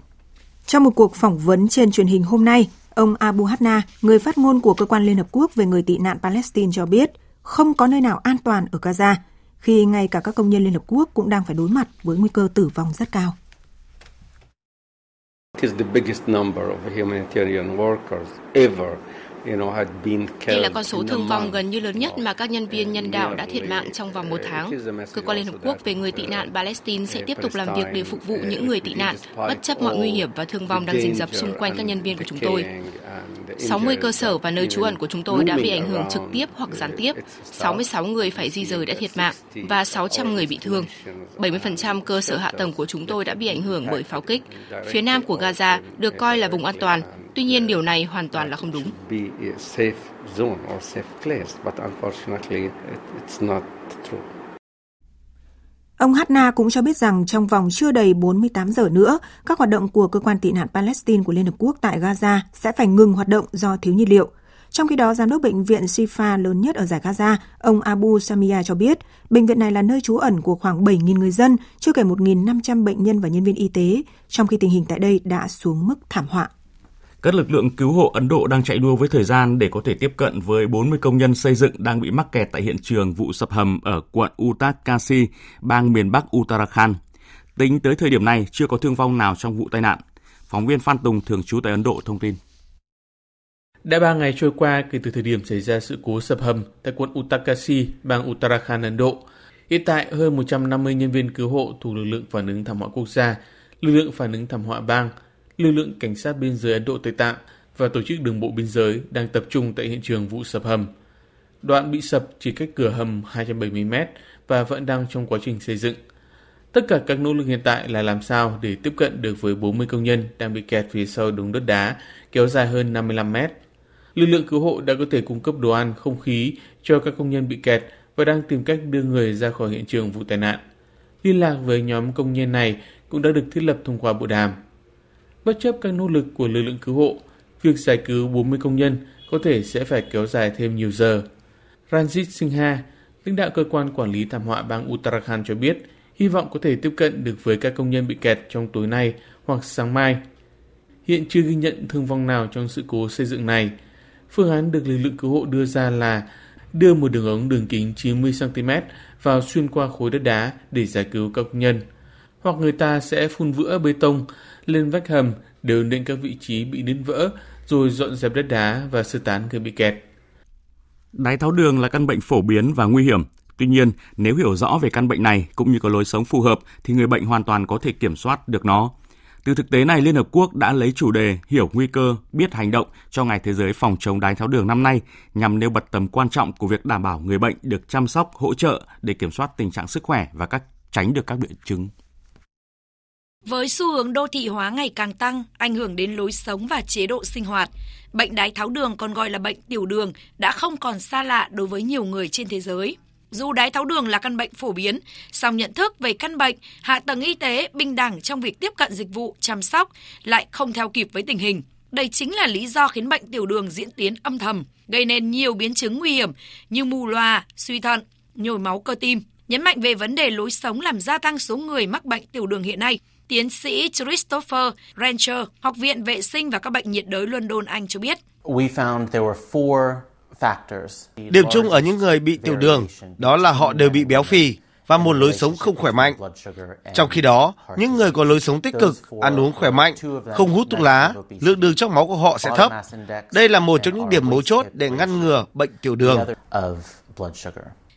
Trong một cuộc phỏng vấn trên truyền hình hôm nay, ông Abu Hatna, người phát ngôn của Cơ quan Liên Hợp Quốc về người tị nạn Palestine cho biết không có nơi nào an toàn ở Gaza – khi ngay cả các công nhân Liên Hợp Quốc cũng đang phải đối mặt với nguy cơ tử vong rất cao. It is the biggest number of humanitarian workers ever đây là con số thương vong gần như lớn nhất mà các nhân viên nhân đạo đã thiệt mạng trong vòng một tháng. Cơ quan Liên Hợp Quốc về người tị nạn Palestine sẽ tiếp tục làm việc để phục vụ những người tị nạn, bất chấp mọi nguy hiểm và thương vong đang rình rập xung quanh các nhân viên của chúng tôi. 60 cơ sở và nơi trú ẩn của chúng tôi đã bị ảnh hưởng trực tiếp hoặc gián tiếp. 66 người phải di rời đã thiệt mạng và 600 người bị thương. 70% cơ sở hạ tầng của chúng tôi đã bị ảnh hưởng bởi pháo kích. Phía nam của Gaza được coi là vùng an toàn, Tuy nhiên điều này hoàn toàn là không đúng. Ông Hatna cũng cho biết rằng trong vòng chưa đầy 48 giờ nữa, các hoạt động của cơ quan tị nạn Palestine của Liên Hợp Quốc tại Gaza sẽ phải ngừng hoạt động do thiếu nhiên liệu. Trong khi đó, giám đốc bệnh viện Sifa lớn nhất ở giải Gaza, ông Abu Samia cho biết, bệnh viện này là nơi trú ẩn của khoảng 7.000 người dân, chưa kể 1.500 bệnh nhân và nhân viên y tế, trong khi tình hình tại đây đã xuống mức thảm họa. Các lực lượng cứu hộ Ấn Độ đang chạy đua với thời gian để có thể tiếp cận với 40 công nhân xây dựng đang bị mắc kẹt tại hiện trường vụ sập hầm ở quận Uttarkashi, bang miền Bắc Uttarakhand. Tính tới thời điểm này, chưa có thương vong nào trong vụ tai nạn. Phóng viên Phan Tùng thường trú tại Ấn Độ thông tin. Đã 3 ngày trôi qua kể từ thời điểm xảy ra sự cố sập hầm tại quận Uttarkashi, bang Uttarakhand, Ấn Độ. Hiện tại, hơn 150 nhân viên cứu hộ thuộc lực lượng phản ứng thảm họa quốc gia, lực lượng phản ứng thảm họa bang – lực lượng cảnh sát biên giới Ấn Độ Tây Tạng và tổ chức đường bộ biên giới đang tập trung tại hiện trường vụ sập hầm. Đoạn bị sập chỉ cách cửa hầm 270 mét và vẫn đang trong quá trình xây dựng. Tất cả các nỗ lực hiện tại là làm sao để tiếp cận được với 40 công nhân đang bị kẹt phía sau đống đất đá kéo dài hơn 55 mét. Lực lượng cứu hộ đã có thể cung cấp đồ ăn, không khí cho các công nhân bị kẹt và đang tìm cách đưa người ra khỏi hiện trường vụ tai nạn. Liên lạc với nhóm công nhân này cũng đã được thiết lập thông qua bộ đàm. Bất chấp các nỗ lực của lực lượng cứu hộ, việc giải cứu 40 công nhân có thể sẽ phải kéo dài thêm nhiều giờ. Ranjit Singha, lãnh đạo cơ quan quản lý thảm họa bang Uttarakhand cho biết, hy vọng có thể tiếp cận được với các công nhân bị kẹt trong tối nay hoặc sáng mai. Hiện chưa ghi nhận thương vong nào trong sự cố xây dựng này. Phương án được lực lượng cứu hộ đưa ra là đưa một đường ống đường kính 90cm vào xuyên qua khối đất đá để giải cứu các công nhân. Hoặc người ta sẽ phun vữa bê tông lên vách hầm đều đến các vị trí bị nứt vỡ rồi dọn dẹp đất đá và sơ tán người bị kẹt. Đái tháo đường là căn bệnh phổ biến và nguy hiểm. Tuy nhiên, nếu hiểu rõ về căn bệnh này cũng như có lối sống phù hợp thì người bệnh hoàn toàn có thể kiểm soát được nó. Từ thực tế này, Liên Hợp Quốc đã lấy chủ đề Hiểu nguy cơ, biết hành động cho Ngày Thế giới phòng chống đái tháo đường năm nay nhằm nêu bật tầm quan trọng của việc đảm bảo người bệnh được chăm sóc, hỗ trợ để kiểm soát tình trạng sức khỏe và các tránh được các biến chứng. Với xu hướng đô thị hóa ngày càng tăng, ảnh hưởng đến lối sống và chế độ sinh hoạt, bệnh đái tháo đường còn gọi là bệnh tiểu đường đã không còn xa lạ đối với nhiều người trên thế giới. Dù đái tháo đường là căn bệnh phổ biến, song nhận thức về căn bệnh, hạ tầng y tế bình đẳng trong việc tiếp cận dịch vụ chăm sóc lại không theo kịp với tình hình. Đây chính là lý do khiến bệnh tiểu đường diễn tiến âm thầm, gây nên nhiều biến chứng nguy hiểm như mù loà, suy thận, nhồi máu cơ tim. Nhấn mạnh về vấn đề lối sống làm gia tăng số người mắc bệnh tiểu đường hiện nay, Tiến sĩ Christopher Rancher, Học viện Vệ sinh và các bệnh nhiệt đới London, Anh cho biết. Điểm chung ở những người bị tiểu đường đó là họ đều bị béo phì và một lối sống không khỏe mạnh. Trong khi đó, những người có lối sống tích cực, ăn uống khỏe mạnh, không hút thuốc lá, lượng đường trong máu của họ sẽ thấp. Đây là một trong những điểm mấu chốt để ngăn ngừa bệnh tiểu đường.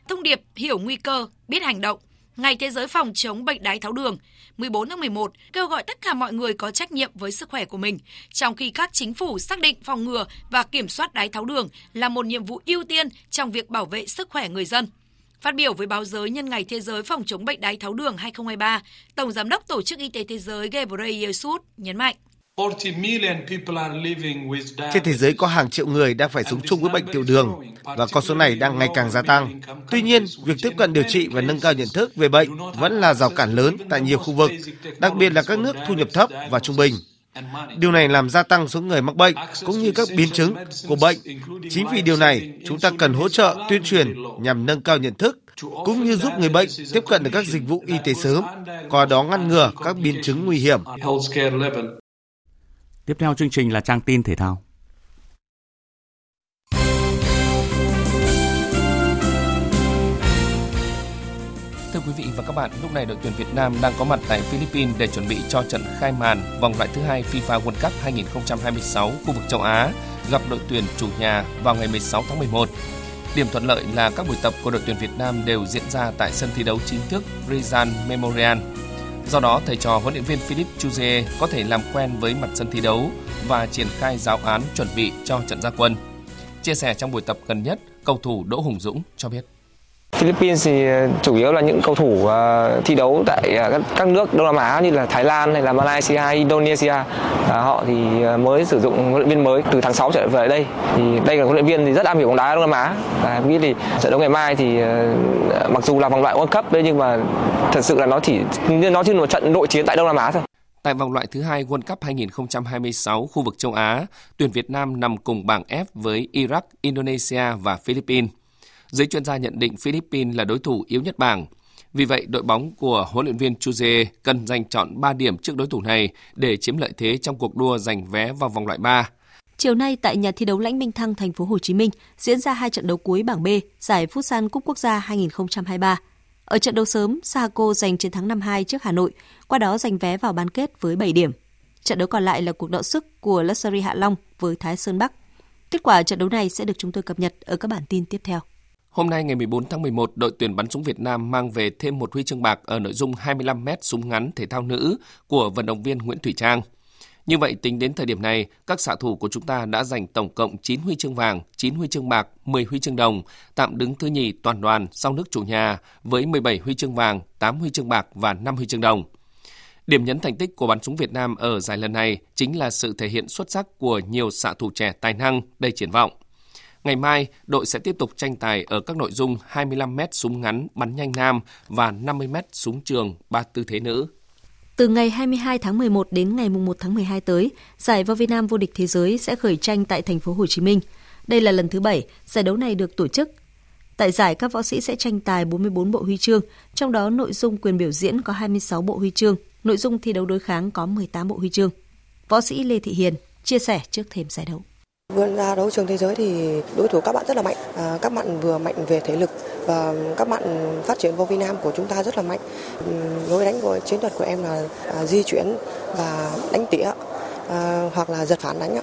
Thông điệp hiểu nguy cơ, biết hành động Ngày Thế giới phòng chống bệnh đái tháo đường 14 tháng 11 kêu gọi tất cả mọi người có trách nhiệm với sức khỏe của mình, trong khi các chính phủ xác định phòng ngừa và kiểm soát đái tháo đường là một nhiệm vụ ưu tiên trong việc bảo vệ sức khỏe người dân. Phát biểu với báo giới nhân ngày Thế giới phòng chống bệnh đái tháo đường 2023, Tổng Giám đốc Tổ chức Y tế Thế giới Ghebreyesus nhấn mạnh. Trên thế giới có hàng triệu người đang phải sống chung với bệnh tiểu đường và con số này đang ngày càng gia tăng. Tuy nhiên, việc tiếp cận điều trị và nâng cao nhận thức về bệnh vẫn là rào cản lớn tại nhiều khu vực, đặc biệt là các nước thu nhập thấp và trung bình. Điều này làm gia tăng số người mắc bệnh cũng như các biến chứng của bệnh. Chính vì điều này, chúng ta cần hỗ trợ tuyên truyền nhằm nâng cao nhận thức cũng như giúp người bệnh tiếp cận được các dịch vụ y tế sớm, qua đó ngăn ngừa các biến chứng nguy hiểm. Tiếp theo chương trình là trang tin thể thao. Thưa quý vị và các bạn, lúc này đội tuyển Việt Nam đang có mặt tại Philippines để chuẩn bị cho trận khai màn vòng loại thứ hai FIFA World Cup 2026 khu vực châu Á gặp đội tuyển chủ nhà vào ngày 16 tháng 11. Điểm thuận lợi là các buổi tập của đội tuyển Việt Nam đều diễn ra tại sân thi đấu chính thức Rizal Memorial. Do đó, thầy trò huấn luyện viên Philip Chuze có thể làm quen với mặt sân thi đấu và triển khai giáo án chuẩn bị cho trận gia quân. Chia sẻ trong buổi tập gần nhất, cầu thủ Đỗ Hùng Dũng cho biết. Philippines thì ờ, chủ yếu là những cầu thủ ờ, thi đấu tại ờ, các nước Đông Nam Á như là Thái Lan hay là Malaysia, Indonesia. họ thì mới sử dụng huấn luyện viên mới từ tháng 6 trở về đây. Thì đây là huấn luyện viên thì rất am hiểu bóng đá Đông Nam Á. Và biết thì trận đấu ngày mai thì mặc dù là vòng loại World Cup đấy nhưng mà thật sự là nó chỉ nó chỉ là một trận nội chiến tại Đông Nam Á thôi. Tại vòng loại thứ hai World Cup 2026 khu vực châu Á, tuyển Việt Nam nằm cùng bảng F với Iraq, Indonesia và Philippines. Giới chuyên gia nhận định Philippines là đối thủ yếu nhất bảng. Vì vậy, đội bóng của huấn luyện viên Chuze cần giành chọn 3 điểm trước đối thủ này để chiếm lợi thế trong cuộc đua giành vé vào vòng loại 3. Chiều nay tại nhà thi đấu Lãnh Minh Thăng thành phố Hồ Chí Minh diễn ra hai trận đấu cuối bảng B giải Futsal Cúp Quốc gia 2023. Ở trận đấu sớm, Saco giành chiến thắng 5-2 trước Hà Nội, qua đó giành vé vào bán kết với 7 điểm. Trận đấu còn lại là cuộc đọ sức của Luxury Hạ Long với Thái Sơn Bắc. Kết quả trận đấu này sẽ được chúng tôi cập nhật ở các bản tin tiếp theo. Hôm nay ngày 14 tháng 11, đội tuyển bắn súng Việt Nam mang về thêm một huy chương bạc ở nội dung 25m súng ngắn thể thao nữ của vận động viên Nguyễn Thủy Trang. Như vậy, tính đến thời điểm này, các xạ thủ của chúng ta đã giành tổng cộng 9 huy chương vàng, 9 huy chương bạc, 10 huy chương đồng, tạm đứng thứ nhì toàn đoàn sau nước chủ nhà với 17 huy chương vàng, 8 huy chương bạc và 5 huy chương đồng. Điểm nhấn thành tích của bắn súng Việt Nam ở giải lần này chính là sự thể hiện xuất sắc của nhiều xạ thủ trẻ tài năng đầy triển vọng. Ngày mai, đội sẽ tiếp tục tranh tài ở các nội dung 25m súng ngắn bắn nhanh nam và 50m súng trường ba tư thế nữ. Từ ngày 22 tháng 11 đến ngày 1 tháng 12 tới, giải vào Việt Nam vô địch thế giới sẽ khởi tranh tại thành phố Hồ Chí Minh. Đây là lần thứ 7 giải đấu này được tổ chức. Tại giải, các võ sĩ sẽ tranh tài 44 bộ huy chương, trong đó nội dung quyền biểu diễn có 26 bộ huy chương, nội dung thi đấu đối kháng có 18 bộ huy chương. Võ sĩ Lê Thị Hiền chia sẻ trước thềm giải đấu. Vươn ra đấu trường thế giới thì đối thủ các bạn rất là mạnh. À, các bạn vừa mạnh về thể lực và các bạn phát triển vô vi nam của chúng ta rất là mạnh. Ừ, lối đánh của chiến thuật của em là à, di chuyển và đánh tỉa à, hoặc là giật phản đánh ạ.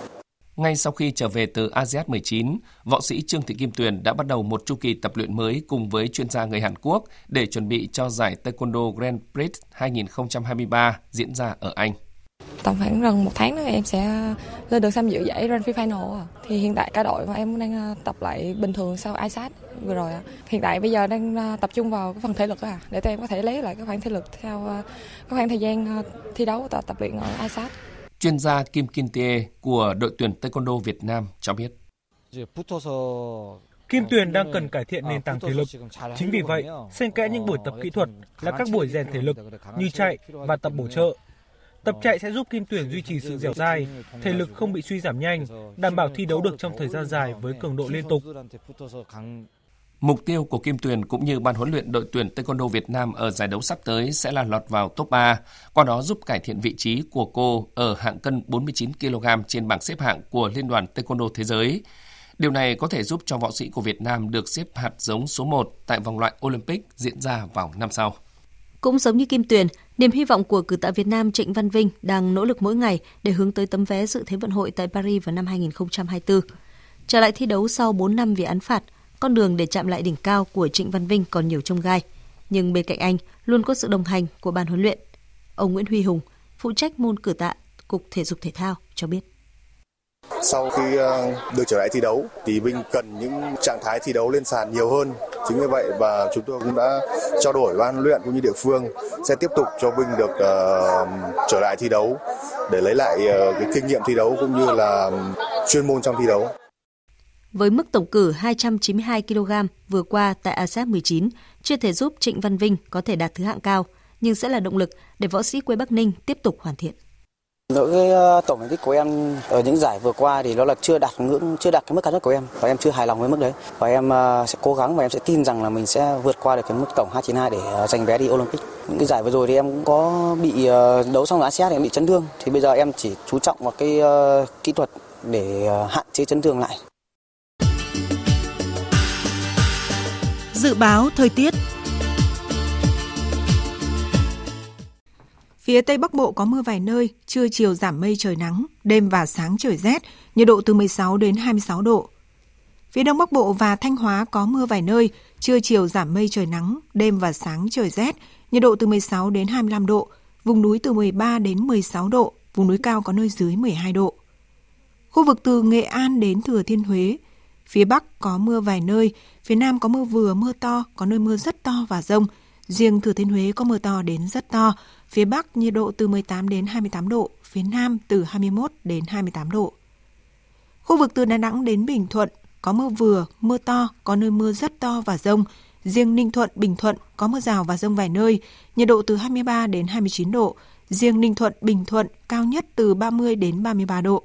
Ngay sau khi trở về từ ASEAN 19, võ sĩ Trương Thị Kim Tuyền đã bắt đầu một chu kỳ tập luyện mới cùng với chuyên gia người Hàn Quốc để chuẩn bị cho giải Taekwondo Grand Prix 2023 diễn ra ở Anh tầm khoảng gần một tháng nữa em sẽ lên được tham dự giải Grand Prix Final thì hiện tại cả đội và em đang ờ, tập lại bình thường sau ISAT vừa rồi hiện tại bây giờ đang ờ, tập trung vào cái phần thể lực à để tụi em có thể lấy lại cái khoảng thể lực theo ờ, cái khoảng thời gian thi đấu tập tập luyện ở ISAT chuyên gia Kim Kim Tie của đội tuyển Taekwondo Việt Nam cho biết. Kim Tuyền đang cần cải thiện nền tảng thể lực. Chính vì vậy, xen kẽ những buổi tập kỹ thuật là các buổi rèn thể lực như chạy và tập bổ trợ Tập chạy sẽ giúp Kim Tuyển duy trì sự dẻo dai, thể lực không bị suy giảm nhanh, đảm bảo thi đấu được trong thời gian dài với cường độ liên tục. Mục tiêu của Kim Tuyền cũng như ban huấn luyện đội tuyển Taekwondo Việt Nam ở giải đấu sắp tới sẽ là lọt vào top 3, qua đó giúp cải thiện vị trí của cô ở hạng cân 49 kg trên bảng xếp hạng của Liên đoàn Taekwondo Thế giới. Điều này có thể giúp cho võ sĩ của Việt Nam được xếp hạt giống số 1 tại vòng loại Olympic diễn ra vào năm sau. Cũng giống như Kim Tuyền, niềm hy vọng của cử tạ Việt Nam Trịnh Văn Vinh đang nỗ lực mỗi ngày để hướng tới tấm vé dự Thế vận hội tại Paris vào năm 2024. Trở lại thi đấu sau 4 năm vì án phạt, con đường để chạm lại đỉnh cao của Trịnh Văn Vinh còn nhiều trông gai. Nhưng bên cạnh anh luôn có sự đồng hành của ban huấn luyện. Ông Nguyễn Huy Hùng, phụ trách môn cử tạ, Cục Thể dục Thể thao cho biết. Sau khi ờ, được trở lại thi đấu thì Vinh cần những trạng thái thi đấu lên sàn nhiều hơn. Chính vì vậy và chúng tôi cũng đã trao đổi ban luyện cũng như địa phương sẽ tiếp tục cho Vinh được uh, trở lại thi đấu để lấy lại uh, cái kinh nghiệm thi đấu cũng như là chuyên môn trong thi đấu. Với mức tổng cử 292 kg vừa qua tại ASEAN 19 chưa thể giúp Trịnh Văn Vinh có thể đạt thứ hạng cao, nhưng sẽ là động lực để võ sĩ quê Bắc Ninh tiếp tục hoàn thiện. Đối với ờ, tổng thành tích của em ở những giải vừa qua thì nó là chưa đạt ngưỡng, chưa đạt cái mức cao nhất của em và em chưa hài lòng với mức đấy và em ờ, sẽ cố gắng và em sẽ tin rằng là mình sẽ vượt qua được cái mức tổng 292 để ờ, giành vé đi Olympic. Những cái giải vừa rồi thì em cũng có bị đấu xong ASEAN thì em bị chấn thương thì bây giờ em chỉ chú trọng vào cái kỹ thuật để hạn chế chấn thương lại. Dự báo thời tiết Phía Tây Bắc Bộ có mưa vài nơi, trưa chiều giảm mây trời nắng, đêm và sáng trời rét, nhiệt độ từ 16 đến 26 độ. Phía Đông Bắc Bộ và Thanh Hóa có mưa vài nơi, trưa chiều giảm mây trời nắng, đêm và sáng trời rét, nhiệt độ từ 16 đến 25 độ, vùng núi từ 13 đến 16 độ, vùng núi cao có nơi dưới 12 độ. Khu vực từ Nghệ An đến Thừa Thiên Huế, phía Bắc có mưa vài nơi, phía Nam có mưa vừa, mưa to, có nơi mưa rất to và rông. Riêng Thừa Thiên Huế có mưa to đến rất to, phía Bắc nhiệt độ từ 18 đến 28 độ, phía Nam từ 21 đến 28 độ. Khu vực từ Đà Nẵng đến Bình Thuận có mưa vừa, mưa to, có nơi mưa rất to và rông. Riêng Ninh Thuận, Bình Thuận có mưa rào và rông vài nơi, nhiệt độ từ 23 đến 29 độ. Riêng Ninh Thuận, Bình Thuận cao nhất từ 30 đến 33 độ.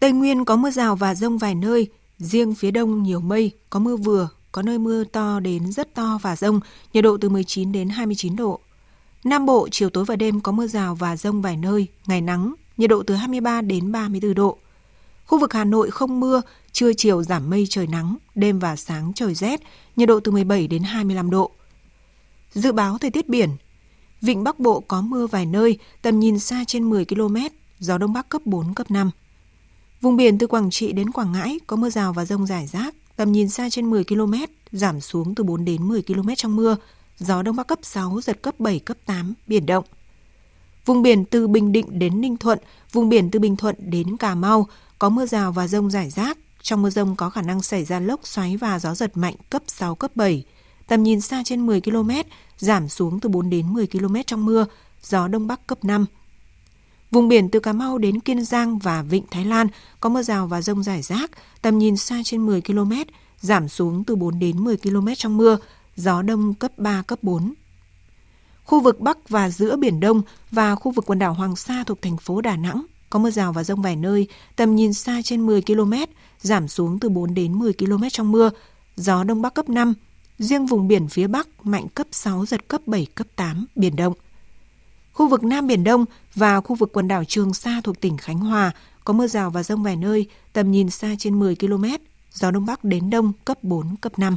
Tây Nguyên có mưa rào và rông vài nơi, riêng phía đông nhiều mây, có mưa vừa, có nơi mưa to đến rất to và rông, nhiệt độ từ 19 đến 29 độ. Nam Bộ chiều tối và đêm có mưa rào và rông vài nơi, ngày nắng, nhiệt độ từ 23 đến 34 độ. Khu vực Hà Nội không mưa, trưa chiều giảm mây trời nắng, đêm và sáng trời rét, nhiệt độ từ 17 đến 25 độ. Dự báo thời tiết biển, Vịnh Bắc Bộ có mưa vài nơi, tầm nhìn xa trên 10 km, gió Đông Bắc cấp 4, cấp 5. Vùng biển từ Quảng Trị đến Quảng Ngãi có mưa rào và rông rải rác, tầm nhìn xa trên 10 km, giảm xuống từ 4 đến 10 km trong mưa, gió Đông Bắc cấp 6, giật cấp 7, cấp 8, biển động. Vùng biển từ Bình Định đến Ninh Thuận, vùng biển từ Bình Thuận đến Cà Mau có mưa rào và rông rải rác. Trong mưa rông có khả năng xảy ra lốc xoáy và gió giật mạnh cấp 6, cấp 7. Tầm nhìn xa trên 10 km, giảm xuống từ 4 đến 10 km trong mưa, gió Đông Bắc cấp 5. Vùng biển từ Cà Mau đến Kiên Giang và Vịnh Thái Lan có mưa rào và rông rải rác, tầm nhìn xa trên 10 km, giảm xuống từ 4 đến 10 km trong mưa, gió đông cấp 3, cấp 4. Khu vực Bắc và giữa Biển Đông và khu vực quần đảo Hoàng Sa thuộc thành phố Đà Nẵng có mưa rào và rông vài nơi, tầm nhìn xa trên 10 km, giảm xuống từ 4 đến 10 km trong mưa, gió Đông Bắc cấp 5, riêng vùng biển phía Bắc mạnh cấp 6, giật cấp 7, cấp 8, biển động. Khu vực Nam Biển Đông và khu vực quần đảo Trường Sa thuộc tỉnh Khánh Hòa có mưa rào và rông vài nơi, tầm nhìn xa trên 10 km, gió Đông Bắc đến Đông cấp 4, cấp 5.